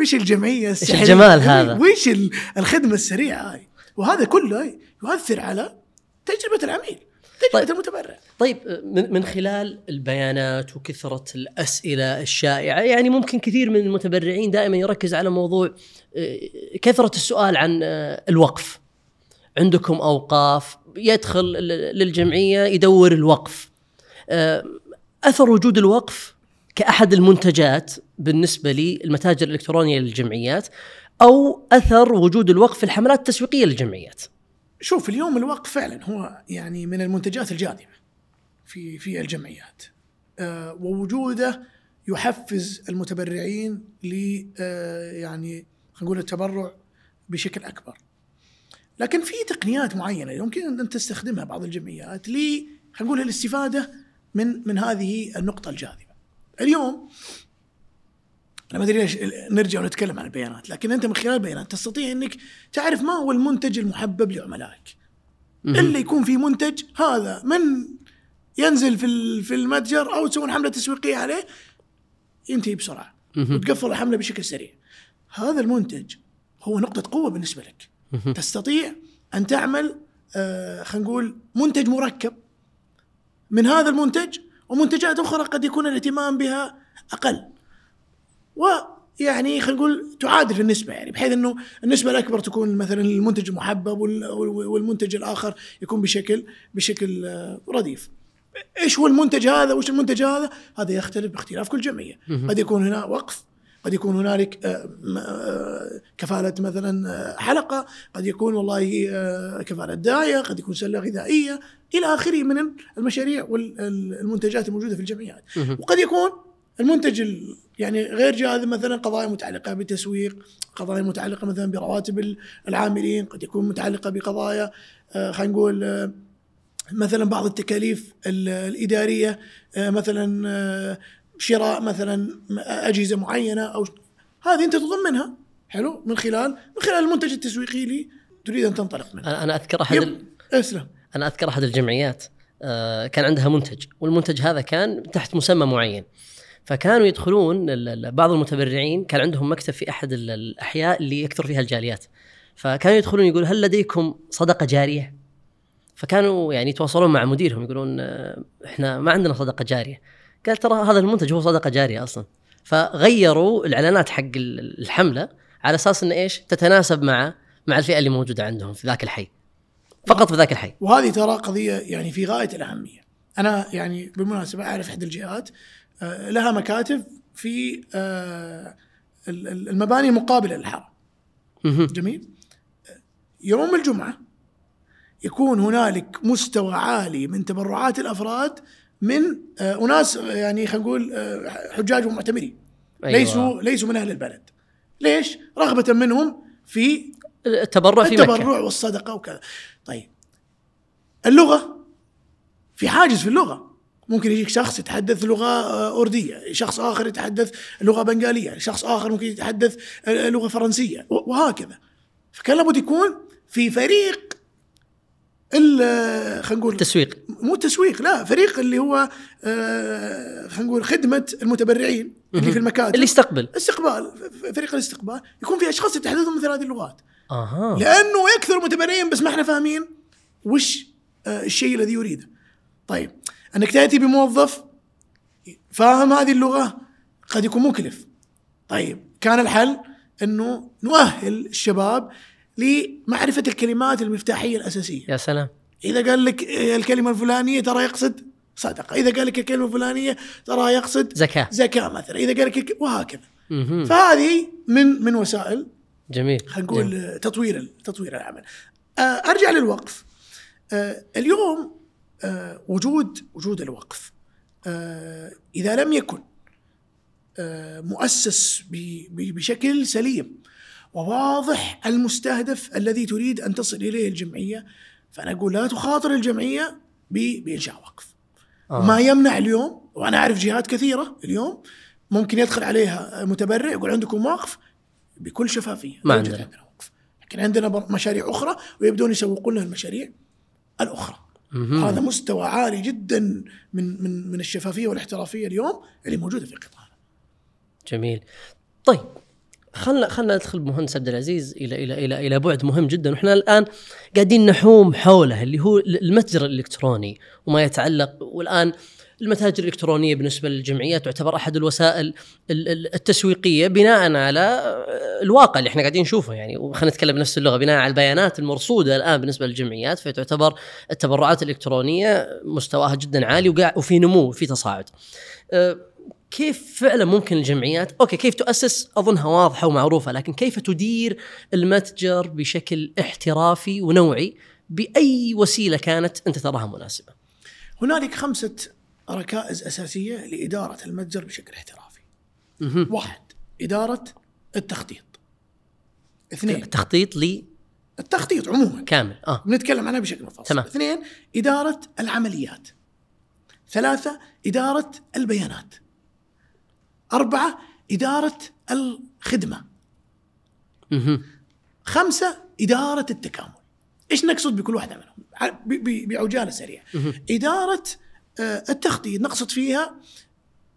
وش الجمعية السحرية الجمال هذا؟ وش ال- الخدمة السريعة هاي؟ وهذا كله يؤثر على تجربة العميل. تجربة طيب. المتبرع. طيب من خلال البيانات وكثرة الأسئلة الشائعة يعني ممكن كثير من المتبرعين دائما يركز على موضوع آه، كثرة السؤال عن آه، الوقف. عندكم أوقاف يدخل ل- للجمعية يدور الوقف. آه، أثر وجود الوقف كأحد المنتجات بالنسبة للمتاجر الإلكترونية للجمعيات أو أثر وجود الوقف في الحملات التسويقية للجمعيات شوف اليوم الوقف فعلا هو يعني من المنتجات الجاذبه في في الجمعيات آه، ووجوده يحفز المتبرعين ل آه، يعني خلينا نقول التبرع بشكل أكبر. لكن في تقنيات معينة يمكن أن تستخدمها بعض الجمعيات ل خلينا نقول الاستفادة من من هذه النقطة الجاذبة. اليوم أنا ما أدري ليش نرجع ونتكلم عن البيانات، لكن أنت من خلال البيانات تستطيع إنك تعرف ما هو المنتج المحبب لعملائك. الا يكون في منتج هذا من ينزل في في المتجر أو تسوون حملة تسويقية عليه ينتهي بسرعة. وتقفل الحملة بشكل سريع. هذا المنتج هو نقطة قوة بالنسبة لك. تستطيع أن تعمل آه خلينا نقول منتج مركب من هذا المنتج ومنتجات أخرى قد يكون الاهتمام بها أقل. يعني خلينا نقول تعادل في النسبة يعني بحيث إنه النسبة الأكبر تكون مثلا المنتج المحبب وال- وال- والمنتج الآخر يكون بشكل بشكل رديف. إيش هو المنتج هذا وايش المنتج هذا؟ هذا يختلف باختلاف كل جمعية، قد يكون هنا وقف قد يكون هنالك آه، آه، كفالة مثلا آه، حلقة، قد يكون والله كفالة داعية، قد يكون سلة غذائية إلى آخره من المشاريع والمنتجات الموجودة في الجمعيات. وقد يكون المنتج ال- يعني غير جاذب مثلا قضايا متعلقة بالتسويق، قضايا متعلقة مثلا برواتب العاملين، قد يكون متعلقة بقضايا خلينا نقول مثلا بعض التكاليف ال- الإدارية مثلا شراء مثلا أجهزة معينة أو هذه أنت تضمنها. حلو؟ من خلال من خلال المنتج التسويقي اللي تريد أن تنطلق منه. أنا أذكر أحد ال... أسلم. أنا أذكر أحد الجمعيات آه، كان عندها منتج والمنتج هذا كان تحت مسمى معين. فكانوا يدخلون بعض المتبرعين كان عندهم مكتب في أحد ال- الأحياء اللي يكثر فيها الجاليات. فكانوا يدخلون يقول هل لديكم صدقة جارية؟ فكانوا يعني يتواصلون مع مديرهم يقولون آه، إحنا ما عندنا صدقة جارية. قال ترى هذا المنتج هو صدقة جارية أصلا فغيروا الإعلانات حق ال- الحملة على أساس إن إيش؟ تتناسب مع مع الفئة اللي موجودة عندهم في ذاك الحي فقط في ذاك الحي وهذه ترى قضية يعني في غاية الأهمية. أنا يعني بالمناسبة أعرف إحدى الجهات آه، لها مكاتب في آه، ال- ال- المباني المقابلة للحرم. جميل يوم الجمعة يكون هنالك مستوى عالي من تبرعات الأفراد من آه، أناس آه، يعني خلينا نقول آه، حجاج ومعتمرين أيوة. ليسوا ليسوا من أهل البلد. ليش؟ رغبة منهم في التبرع في التبرع مكه والصدقة وكذا. طيب. اللغة في حاجز في اللغة. ممكن يجيك شخص يتحدث لغة آه، أردية شخص آخر يتحدث لغة بنغالية شخص آخر ممكن يتحدث لغة فرنسية و- وهكذا. فكان لابد يكون في فريق خلينا نقول التسويق. مو تسويق لا فريق اللي هو آه، خلينا نقول خدمة المتبرعين اللي في المكاتب. اللي يستقبل. استقبال فريق الاستقبال. يكون في أشخاص يتحدثون مثل هذه اللغات. أها. لأنه يكثر المتبرعين بس ما إحنا فاهمين وش آه، الشيء الذي يريده. طيب أنك تأتي بموظف فاهم هذه اللغة قد يكون مكلف. طيب كان الحل أنه نؤهل الشباب لمعرفة الكلمات المفتاحية الأساسية. يا سلام إذا قال لك الكلمة الفلانية ترى يقصد صدقة، إذا قال لك الكلمة الفلانية ترى يقصد زكاة زكاة مثلا، إذا قال لك وهكذا. مهم. فهذه من من وسائل جميل خلينا نقول تطوير تطوير العمل. آه، أرجع للوقف. آه، اليوم آه، وجود وجود الوقف إذا لم يكن مؤسس بشكل سليم وواضح المستهدف الذي تريد أن تصل إليه الجمعية فأنا أقول لا تخاطر الجمعية بإنشاء وقف. آه. ما يمنع اليوم وأنا أعرف جهات كثيرة اليوم ممكن يدخل عليها متبرع يقول عندكم وقف بكل شفافية ما عندنا. وقف لكن عندنا مشاريع أخرى ويبدون يسوقون لها المشاريع الأخرى مهم. هذا مستوى عالي جدا من من من الشفافية والاحترافية اليوم اللي موجودة في قطاعنا جميل طيب خلنا خلنا ندخل بمهندس عبد العزيز إلى إلى إلى إلى بعد مهم جدا وإحنا الآن قاعدين نحوم حوله اللي هو المتجر الإلكتروني وما يتعلق والآن المتاجر الإلكترونية بالنسبة للجمعيات تعتبر أحد الوسائل ال- ال- التسويقية بناء على الواقع اللي إحنا قاعدين نشوفه يعني وخلينا نتكلم بنفس اللغة بناء على البيانات المرصودة الآن بالنسبة للجمعيات فتعتبر التبرعات الإلكترونية مستواها جدا عالي وفي نمو وفي تصاعد. كيف فعلا ممكن الجمعيات أوكي كيف تؤسس؟ أظنها واضحة ومعروفة لكن كيف تدير المتجر بشكل احترافي ونوعي بأي وسيلة كانت أنت تراها مناسبة؟ هنالك خمسة ركائز أساسية لإدارة المتجر بشكل احترافي. مهم. واحد إدارة التخطيط. اثنين التخطيط لي التخطيط عموما. كامل آه. بنتكلم عنها بشكل مفصل. تمام. اثنين إدارة العمليات. ثلاثة إدارة البيانات. أربعة إدارة الخدمة. خمسة إدارة التكامل. إيش نقصد بكل واحدة منهم؟ بعجالة سريعة. إدارة آه، التخطيط. نقصد فيها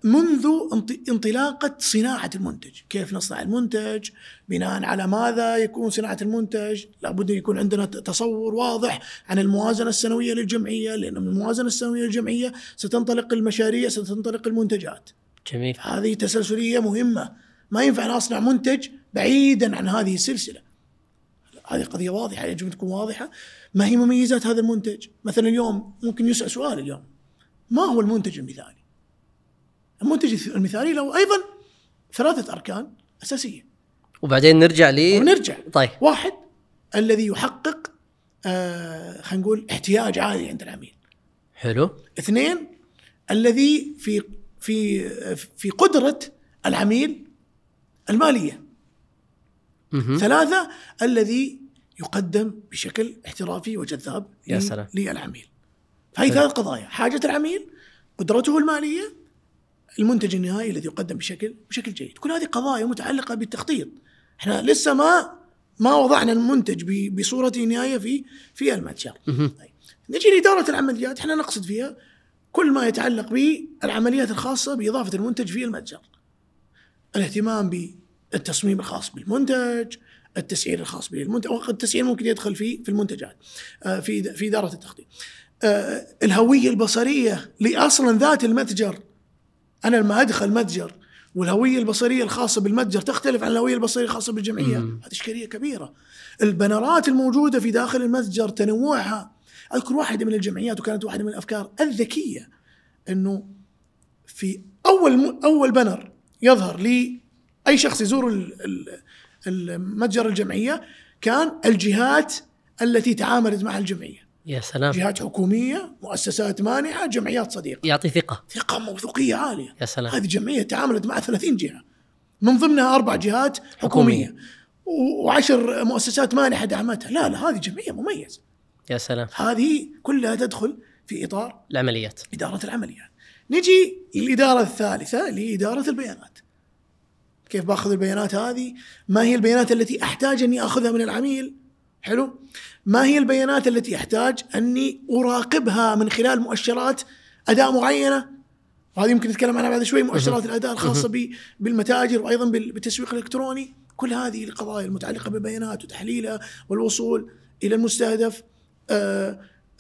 منذ انط- انطلاقة صناعة المنتج. كيف نصنع المنتج؟ بناء على ماذا يكون صناعة المنتج؟ لابد أن يكون عندنا تصور واضح عن الموازنة السنوية للجمعية لأن من الموازنة السنوية للجمعية ستنطلق المشاريع ستنطلق المنتجات. جميل. هذه تسلسلية مهمة. ما ينفع أنا أصنع منتج بعيدا عن هذه السلسلة. هذه قضية واضحة يجب أن تكون واضحة. ما هي مميزات هذا المنتج؟ مثلا اليوم ممكن يسأل سؤال اليوم. ما هو المنتج المثالي؟ المنتج المثالي له أيضا ثلاثة أركان أساسية. وبعدين نرجع لي ونرجع. طيب. واحد الذي يحقق آه خلينا نقول احتياج عالي عند العميل. حلو. اثنين الذي في في في قدرة العميل المالية. ثلاثة الذي يقدم بشكل احترافي وجذاب يا سلام. للعميل فهي. ثلاث قضايا حاجة العميل قدرته المالية المنتج النهائي الذي يقدم بشكل بشكل جيد كل هذه قضايا متعلقة بالتخطيط إحنا لسه ما ما وضعنا المنتج بصورته النهائيه في في المتجر. طيب نجي لإدارة العمليات إحنا نقصد فيها كل ما يتعلق بالعمليات الخاصة بإضافة المنتج في المتجر. الاهتمام بالتصميم الخاص بالمنتج، التسعير الخاص بالمنتج، وقد التسعير ممكن يدخل في في المنتجات آه، في في إدارة التخطيط. آه، الهوية البصرية لاصلا ذات المتجر. أنا لما أدخل متجر والهوية البصرية الخاصة بالمتجر تختلف عن الهوية البصرية الخاصة بالجمعية،. هذه إشكالية كبيرة. البنرات الموجودة في داخل المتجر تنوعها أذكر واحدة من الجمعيات وكانت واحدة من الأفكار الذكية إنه في أول م... أول بنر يظهر لاي شخص يزور ال- ال- المتجر الجمعية كان الجهات التي تعاملت مع الجمعية، يا سلام. جهات حكومية، مؤسسات مانحة، جمعيات صديقة، يعطي ثقة. ثقة موثوقية عالية. يا سلام. هذه جمعيه تعاملت مع 30 جهة. من ضمنها أربع جهات حكومية, حكومية. وعشر مؤسسات مانحة دعمتها، لا لا هذه جمعية مميزة. يا سلام هذه كلها تدخل في إطار العمليات إدارة العمليات. نجي للإدارة الثالثة اللي هي اداره البيانات. كيف بأخذ البيانات هذه؟ ما هي البيانات التي أحتاج أني أخذها من العميل؟ حلو؟ ما هي البيانات التي أحتاج أني أراقبها من خلال مؤشرات اداء معينة؟ وهذه يمكن نتكلم عنها بعد شوي مؤشرات الاداء الخاصة ب- بالمتاجر وأيضا بال- بالتسويق الإلكتروني، كل هذه القضايا المتعلقة بالبيانات وتحليلها والوصول إلى المستهدف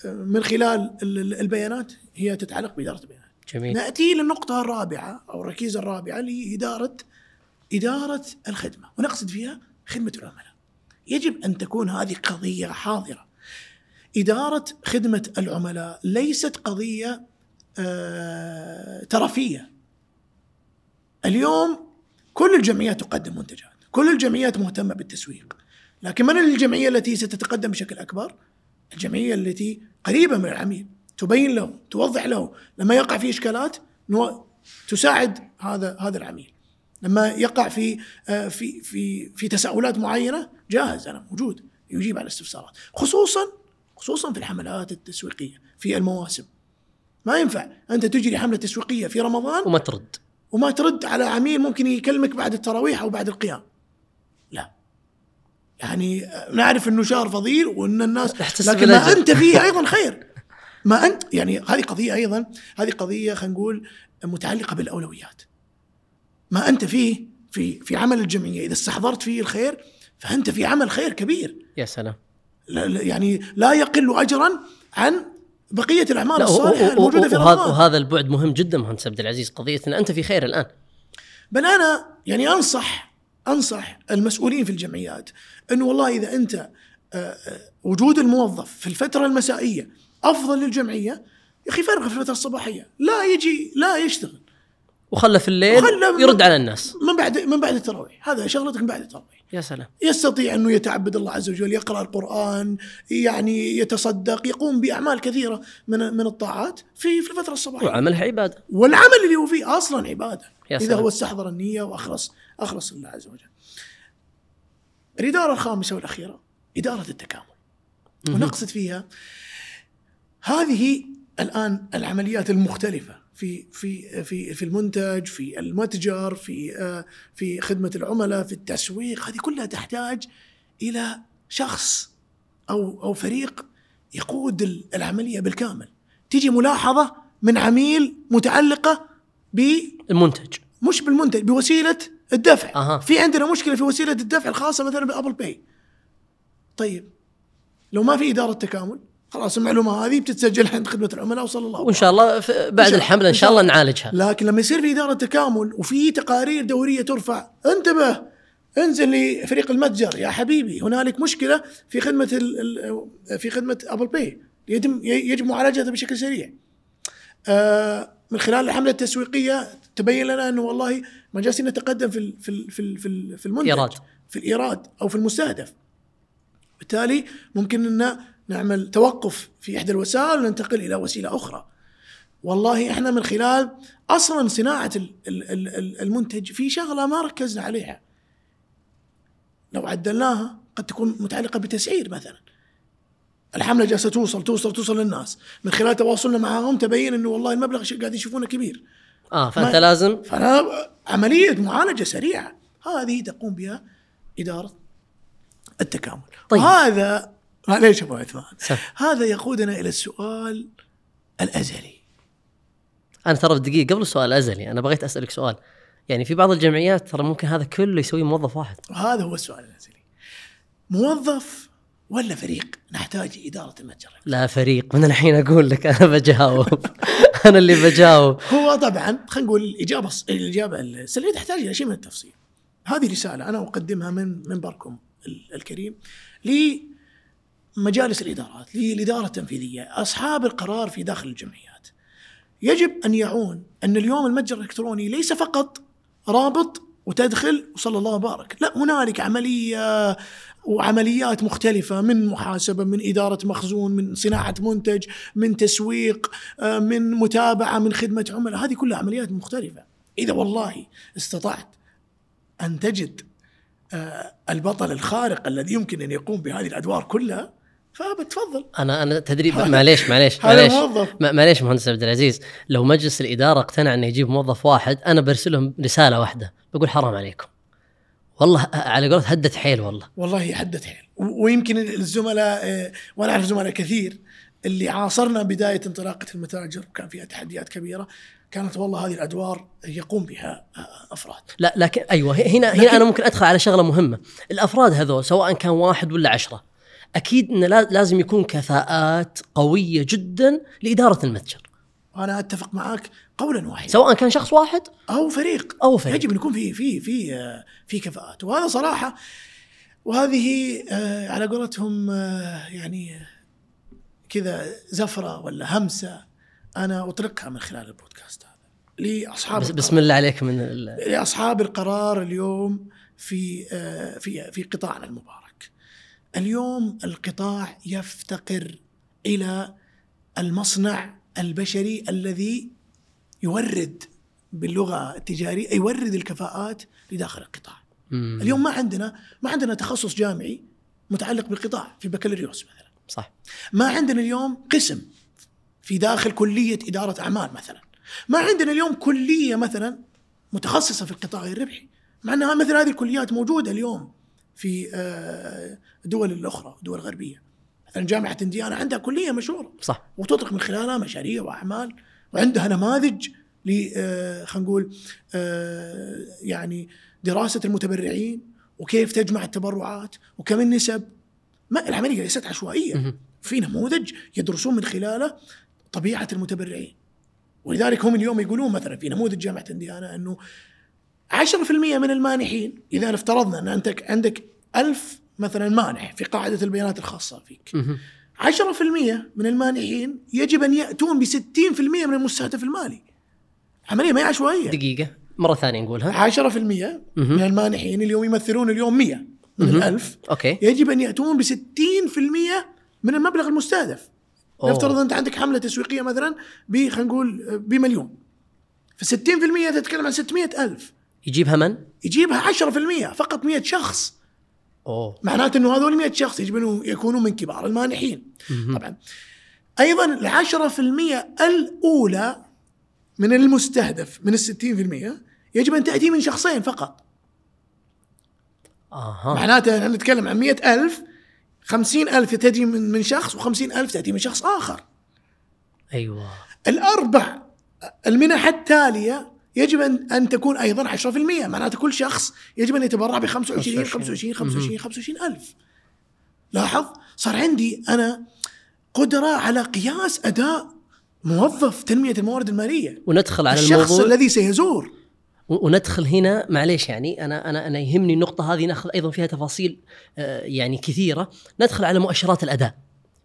من خلال ال- ال- البيانات هي تتعلق بإدارة البيانات. جميل نأتي للنقطة الرابعة أو الركيزة الرابعة اللي هي اداره إدارة الخدمة ونقصد فيها خدمة العملاء. يجب أن تكون هذه قضية حاضرة. إدارة خدمة العملاء ليست قضية آه، ترفيه. اليوم كل الجمعيات تقدم منتجات، كل الجمعيات مهتمة بالتسويق. لكن من الجمعية التي ستتقدم بشكل أكبر؟ الجمعية التي قريبة من العميل، تبين له، توضح له، لما يقع في إشكالات نو- تساعد هذا هذا العميل. لما يقع في آه، في في في تساؤلات معينة جاهز أنا موجود يجيب على الاستفسارات، خصوصا خصوصا في الحملات التسويقية في المواسم. ما ينفع أنت تجري حملة تسويقية في رمضان وما ترد وما ترد على عميل ممكن يكلمك بعد التراويح أو بعد القيام. يعني نعرف إنه شهر فضيل وإن الناس لكن ما. أنت فيه أيضا خير. ما أنت يعني هذه قضية أيضا هذه قضية خلينا نقول متعلقة بالأولويات. ما أنت فيه في في عمل الجمعية إذا استحضرت فيه الخير فأنت في عمل خير كبير. يا سلام لا يعني لا يقل اجرا عن بقية الأعمال لا، الصالحة الموجودة في رمضان. وهذا البعد مهم جدا مهندس عبد العزيز قضيه ان أنت في خير الآن بل أنا يعني أنصح أنصح المسؤولين في الجمعيات انه والله إذا أنت آه، آه، وجود الموظف في الفترة المسائية أفضل للجمعية يا أخي فرغ في الفترة الصباحية لا يجي لا يشتغل. وخلى في الليل وخلى- يرد على الناس. من بعد من بعد التراويح هذا شغلتك من بعد التراويح. يا سلام يستطيع أنه يتعبد الله عز وجل يقرأ القرآن يعني يتصدق يقوم بأعمال كثيرة من من الطاعات في في الفترة الصباحية وعملها عبادة والعمل اللي هو فيه أصلا عبادة يا إذا سلام. هو استحضر النية واخلص أخلص لله عز وجل. الإدارة الخامسة والأخيرة إدارة التكامل. ونقصد فيها هذه الآن العمليات المختلفة في في في في المنتج في المتجر في آه، في خدمة العملاء في التسويق. هذه كلها تحتاج إلى شخص أو أو فريق يقود ال- العملية بالكامل. تيجي ملاحظة من عميل متعلقة ب المنتج. مش بالمنتج بوسيلة الدفع. أها. في عندنا مشكلة في وسيلة الدفع الخاصة مثلا بأبل باي. طيب لو ما في إدارة تكامل خلاص المعلومة هذه بتتسجل عند خدمة العملاء وصلى الله وإن شاء الله بعد الحملة إن شاء الله. نعالجها لكن لما يصير في إدارة تكامل وفي تقارير دورية ترفع انتبه انزل لفريق المتجر يا حبيبي هنالك مشكلة في خدمة في خدمة ابل باي يتم يجب معالجتها بشكل سريع. آه من خلال الحملة التسويقية تبين لنا أنه والله ما جالسين نتقدم في في في في المنتج إيراد. في الإيراد أو في المستهدف. بالتالي ممكن أن نعمل توقف في إحدى الوسائل وننتقل إلى وسيلة أخرى. والله إحنا من خلال ال- ال- المنتج في شغلة ما ركزنا عليها. لو عدلناها قد تكون متعلقة بتسعير مثلا. الحملة جالسة توصل توصل توصل للناس، من خلال تواصلنا معهم تبين إنه والله المبلغ قاعد يشوفونه كبير. آه فأنت لازم فأنا عملية معالجة سريعة هذه تقوم بها إدارة التكامل. طيب. طيب. معليش ابو عثمان سم. هذا يقودنا إلى السؤال الأزلي. أنا ترى دقيقة قبل السؤال الأزلي أنا بغيت أسألك سؤال يعني في بعض الجمعيات ترى ممكن هذا كله يسويه موظف واحد وهذا هو السؤال الأزلي. موظف ولا فريق نحتاج إدارة المتجر؟ لا فريق من الحين أقول لك أنا بجاوب أنا اللي بجاوب هو طبعا خلينا نقول الاجابه الص- الإجابة السلبيه تحتاج إلى شيء من التفصيل. هذه رسالة أنا أقدمها من منبركم ال- الكريم لمجالس الإدارات، للاداره التنفيذية، أصحاب القرار في داخل الجمعيات. يجب أن يعون أن اليوم المتجر الإلكتروني ليس فقط رابط وتدخل وصلى الله وبارك، لا هنالك عملية وعمليات مختلفة من محاسبة من إدارة مخزون من صناعة منتج من تسويق من متابعة من خدمة عملاء. هذه كلها عمليات مختلفة. إذا والله استطعت أن تجد آه، البطل الخارق الذي يمكن أن يقوم بهذه الأدوار كلها فبتفضل. أنا أنا تدري معليش معليش معليش. معليش مهندس عبد العزيز. لو مجلس الإدارة اقتنع إنه يجيب موظف واحد أنا برسلهم رسالة واحدة. بقول حرام عليكم. والله على قولة هدة حيل والله. والله حدت حيل. ويمكن الزملاء آه، وأنا أعرف زملاء كثير اللي عاصرنا بداية انطلاقة المتاجر وكان فيها تحديات كبيرة. كانت والله هذه الأدوار يقوم بها آه، أفراد. لا لكن أيوه هنا هنا أنا ممكن أدخل على شغلة مهمة. الأفراد هذول سواء كان واحد ولا عشرة أكيد انه لا- لازم يكون كفاءات قوية جدا لإدارة المتجر وأنا أتفق معك قولا واحدا سواء كان شخص واحد أو فريق أو فريق. يجب أن يكون في في في آه، في كفاءات وهذا صراحة وهذه آه، على قولتهم آه، يعني كذا زفرة ولا همسة أنا اطلقها من خلال البودكاست هذا لأصحاب بس. بسم الله عليك من. لأصحاب القرار اليوم في في في قطاعنا المبارك. اليوم القطاع يفتقر إلى المصنع البشري الذي يورد باللغة التجارية يورد الكفاءات لداخل القطاع. مم. اليوم ما عندنا ما عندنا تخصص جامعي متعلق بالقطاع في بكالوريوس مثلا. صح ما عندنا اليوم قسم في داخل كلية إدارة أعمال مثلا ما عندنا اليوم كلية مثلا متخصصة في القطاع غير الربحي مع أنها مثل هذه الكليات موجودة اليوم في آه، الدول الأخرى الدول الغربية مثلا جامعة انديانا عندها كلية مشهورة. صح. وتطلق من خلالها مشاريع وأعمال. وعندها نماذج ل آه، خلينا نقول آه، يعني دراسة المتبرعين وكيف تجمع التبرعات وكم النسب. ما العملية ليست عشوائية. مهم. في نموذج يدرسون من خلاله طبيعة المتبرعين. ولذلك هم اليوم يقولون مثلا في نموذج جامعة انديانا إنه 10% من المانحين. إذا افترضنا أن انت عندك ألف مثلا مانح في قاعدة البيانات الخاصة فيك. مهم. 10% من المانحين يجب أن يأتون ب 60% من المستهدف المالي. عملية ما هي عشوائية. دقيقة. مرة ثانية نقولها. 10% من المانحين اليوم يمثلون اليوم 100 من. الألف أوكي. يجب أن يأتون ب 60% من المبلغ المستهدف. نفترض أنت عندك حملة تسويقية مثلا ب خلينا نقول بمليون. ف 60% تتكلم عن 600 ألف. يجيبها من؟ يجيبها 10% فقط 100 شخص. أوه. معناته إنه هذول 100 شخص يجب انه يكونوا من كبار المانحين. طبعا. أيضا ال 10% الأولى من المستهدف من ال 60% يجب أن تأتي من شخصين فقط. أها. معناته إحنا نتكلم عن مئة ألف خمسين ألف تأتي من من شخص وخمسين ألف تأتي من شخص آخر. أيوه. الأربع المنح التالية يجب أن تكون أيضا 10% معناته كل شخص يجب أن يتبرع ب 25 25 25 25 ألف. لاحظ؟ صار عندي أنا قدرة على قياس أداء موظف تنمية الموارد المالية. وندخل على الشخص الموضوع الذي سيزور. وندخل هنا معليش يعني أنا أنا أنا يهمني النقطة هذه نأخذ أيضا فيها تفاصيل آه، يعني كثيرة. ندخل على مؤشرات الأداء.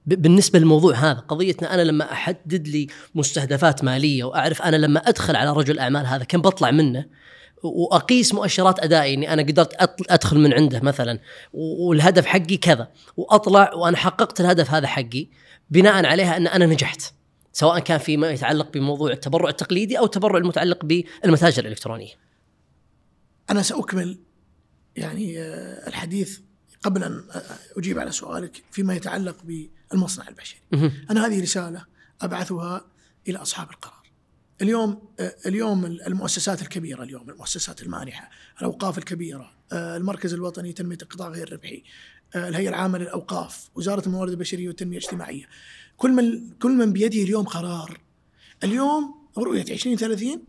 ب- بالنسبة للموضوع هذا قضيتنا أنا لما أحدد لي مستهدفات مالية وأعرف أنا لما أدخل على رجل أعمال هذا كم بطلع منه وأقيس مؤشرات أدائي إني أنا قدرت أدخل من عنده مثلا والهدف حقي كذا وأطلع وأنا حققت الهدف هذا حقي بناء عليها إن أنا نجحت سواء كان فيما يتعلق بموضوع التبرع التقليدي أو التبرع المتعلق بالمتاجر الإلكترونية. أنا سأكمل يعني آه، الحديث قبل أن أجيب على سؤالك فيما يتعلق بالمصنع البشري. أنا هذه رسالة أبعثها إلى أصحاب القرار. اليوم اليوم المؤسسات الكبيرة اليوم المؤسسات المانحة، الأوقاف الكبيرة، المركز الوطني لتنمية القطاع غير الربحي، الهيئة العامة للأوقاف، وزارة الموارد البشرية والتنمية الاجتماعية. كل من كل من بيده اليوم قرار. اليوم رؤية 2030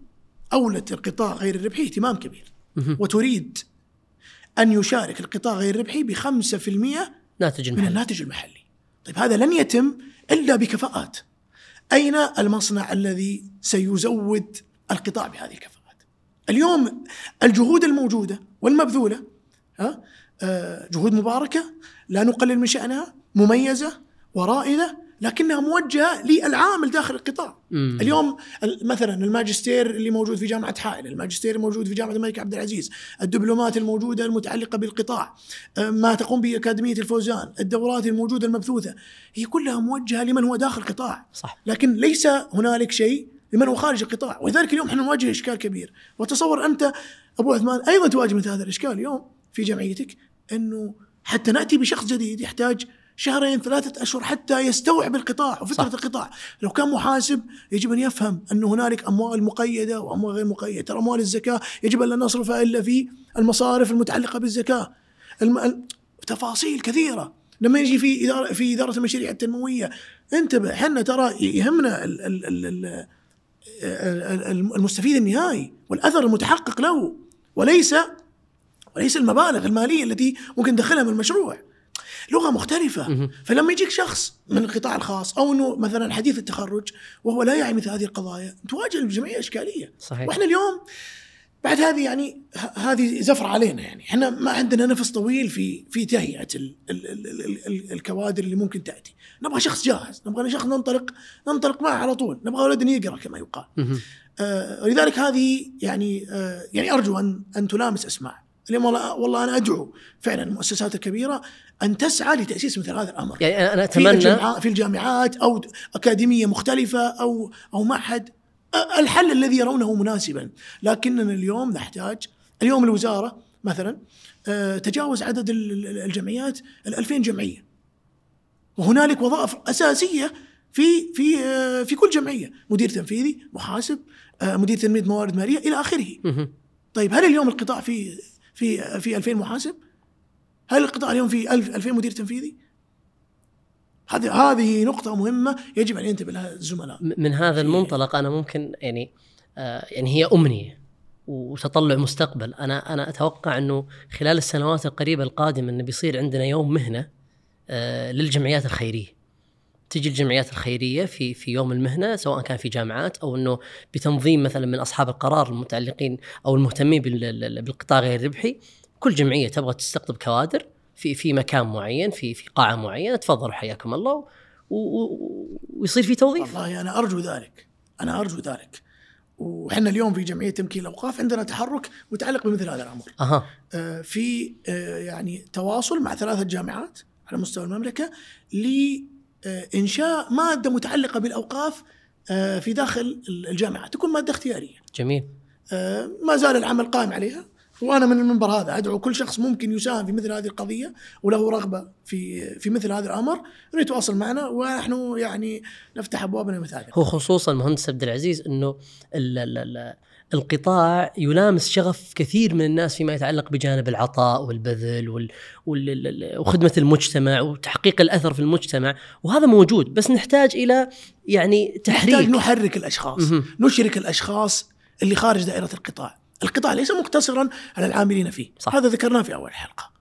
أولت القطاع غير الربحي اهتمام كبير. وتريد أن يشارك القطاع غير الربحي ب 5% ناتج من الناتج المحلي. طيب هذا لن يتم إلا بكفاءات. أين المصنع الذي سيزود القطاع بهذه الكفاءات؟ اليوم الجهود الموجودة والمبذولة آه، جهود مباركة لا نقلل من شأنها مميزة ورائدة لكنها موجهة للعامل داخل القطاع. مم. اليوم ال- مثلا الماجستير اللي موجود في جامعة حائل، الماجستير الموجود في جامعة الملك عبد العزيز، الدبلومات الموجودة المتعلقة بالقطاع، ما تقوم به اكاديميه الفوزان، الدورات الموجودة المبثوثة، هي كلها موجهة لمن هو داخل القطاع، صح لكن ليس هنالك شيء لمن هو خارج القطاع، ولذلك اليوم إحنا نواجه إشكال كبير، وتصور أنت أبو عثمان أيضا تواجه مثل هذا الإشكال اليوم في جمعيتك إنه حتى نأتي بشخص جديد يحتاج شهرين ثلاثة أشهر حتى يستوعب القطاع وفكرة صح. القطاع. لو كان محاسب يجب أن يفهم أن هنالك أموال مقيدة وأموال غير مقيدة. ترى أموال الزكاة يجب أن لا نصرفها إلا في المصارف المتعلقة بالزكاة. الم... ال- تفاصيل كثيرة. لما يجي في إدارة في إدارة المشاريع التنموية انتبه إحنا ترى يهمنا ال... ال... ال... ال... ال- المستفيد النهائي والأثر المتحقق له وليس وليس المبالغ المالية التي ممكن ندخلها من المشروع. لغة مختلفة. مهم. فلما يجيك شخص من القطاع الخاص أو إنه مثلا حديث التخرج وهو لا يعي مثل هذه القضايا تواجه الجمعية إشكالية. صحيح. وإحنا اليوم بعد هذه يعني هذه زفر علينا يعني. إحنا ما عندنا نفس طويل في في تهيئة ال ال ال ال ال الكوادر اللي ممكن تأتي. نبغى شخص جاهز نبغى شخص ننطلق ننطلق معه على طول نبغى ولد يقرأ كما يقال. آه، ولذلك هذه يعني آه، يعني أرجو أن أن تلامس اسماع اليوم والله والله أنا أدعو فعلا المؤسسات الكبيرة أن تسعى لتأسيس مثل هذا الأمر. يعني أنا في اتمنى الجامعات في الجامعات أو أكاديمية مختلفة أو أو معهد. الحل الذي يرونه مناسبا. لكننا اليوم نحتاج اليوم الوزارة مثلا تجاوز عدد ال- ال- الجمعيات ال 2000 جمعية. وهنالك وظائف أساسية في في في كل جمعية. مدير تنفيذي محاسب مدير تنمية موارد مالية إلى آخره. طيب هل اليوم القطاع في في في 2000 محاسب؟ هل القطاع اليوم في 1000 2000 مدير تنفيذي؟ هذه هذه نقطة مهمة يجب أن ينتبه لها الزملاء. من هذا المنطلق أنا ممكن يعني آه يعني هي أمنية وتطلع مستقبل أنا أنا أتوقع أنه خلال السنوات القريبة القادمة انه بيصير عندنا يوم مهنة آه للجمعيات الخيرية تجي الجمعيات الخيرية في في يوم المهنة سواء كان في جامعات أو أنه بتنظيم مثلا من أصحاب القرار المتعلقين أو المهتمين بال- بالقطاع غير الربحي كل جمعية تبغى تستقطب كوادر في في مكان معين في في قاعة معينة تفضلوا حياكم الله ويصير في توظيف والله أنا أرجو ذلك. أنا أرجو ذلك. وإحنا اليوم في جمعية تمكين الأوقاف عندنا تحرك متعلق بمثل هذا الأمر. أها آه، في آه، يعني تواصل مع ثلاثة جامعات على مستوى المملكة لإنشاء مادة متعلقة بالأوقاف آه، في داخل الجامعات تكون مادة اختيارية. جميل آه، ما زال العمل قائم عليها وأنا من المنبر هذا أدعو كل شخص ممكن يساهم في مثل هذه القضية وله رغبة في في مثل هذا الأمر انه يتواصل معنا ونحن يعني نفتح أبوابنا هذا هو خصوصا مهندس عبد العزيز إنه ال ال ال القطاع يلامس شغف كثير من الناس فيما يتعلق بجانب العطاء والبذل وال وال ال- وخدمة المجتمع وتحقيق الأثر في المجتمع وهذا موجود بس نحتاج إلى يعني نحتاج تحريك نحرك الأشخاص. نشرك الأشخاص اللي خارج دائرة القطاع. القطاع ليس مقتصرا على العاملين فيه. صح. هذا ذكرناه في أول حلقة.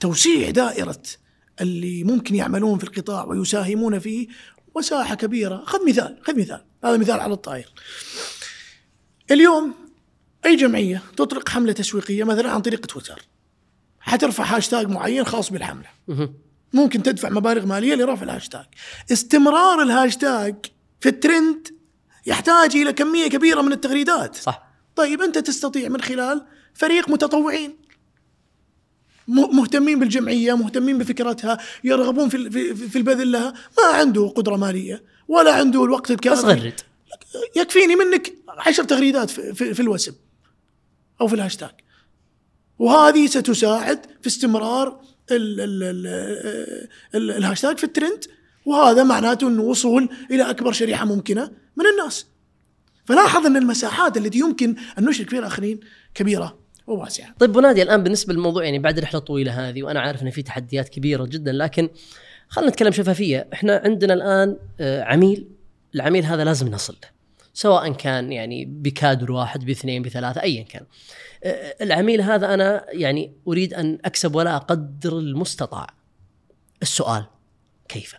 توسيع دائرة اللي ممكن يعملون في القطاع ويساهمون فيه مساحه كبيرة. خذ مثال خذ مثال. هذا مثال على الطاير اليوم أي جمعية تطلق حملة تسويقية مثلا عن طريق تويتر حترفع هاشتاج معين خاص بالحملة. مهم. ممكن تدفع مبالغ مالية لرفع الهاشتاج استمرار الهاشتاج في الترند يحتاج إلى كمية كبيرة من التغريدات. صح. طيب أنت تستطيع من خلال فريق متطوعين مهتمين بالجمعية مهتمين بفكرتها يرغبون في في البذل لها. ما عنده قدرة مالية ولا عنده الوقت بس الكافي غرد يكفيني منك عشر تغريدات في, في, في الوسم أو في الهاشتاج. وهذه ستساعد في استمرار ال ال ال ال الهاشتاج في الترند. وهذا معناته أنه وصول إلى أكبر شريحة ممكنة من الناس. فلاحظ أن المساحات التي يمكن أن نشرك فيها الآخرين كبيرة وواسعة. طيب ونادي الآن بالنسبة للموضوع يعني بعد الرحله الطويله هذه وأنا عارف أن في تحديات كبيرة جدا لكن خلينا نتكلم شفافية. إحنا عندنا الآن آه، عميل العميل هذا لازم نصل له سواء كان يعني بكادر واحد باثنين بثلاثة ايا كان. آه، العميل هذا أنا يعني أريد أن أكسب ولا قدر المستطاع. السؤال كيف؟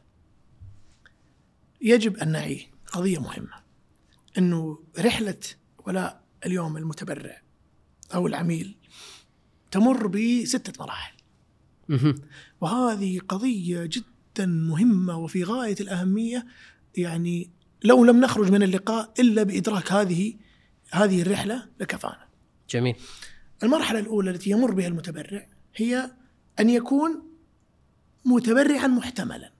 يجب أن نعي قضية مهمة إنه رحلة ولاء اليوم المتبرع أو العميل تمر بستة مراحل. وهذه قضية جدا مهمة وفي غاية الأهمية يعني لو لم نخرج من اللقاء إلا بإدراك هذه هذه الرحلة لكفانا. جميل المرحلة الأولى التي يمر بها المتبرع هي أن يكون متبرعا محتملا.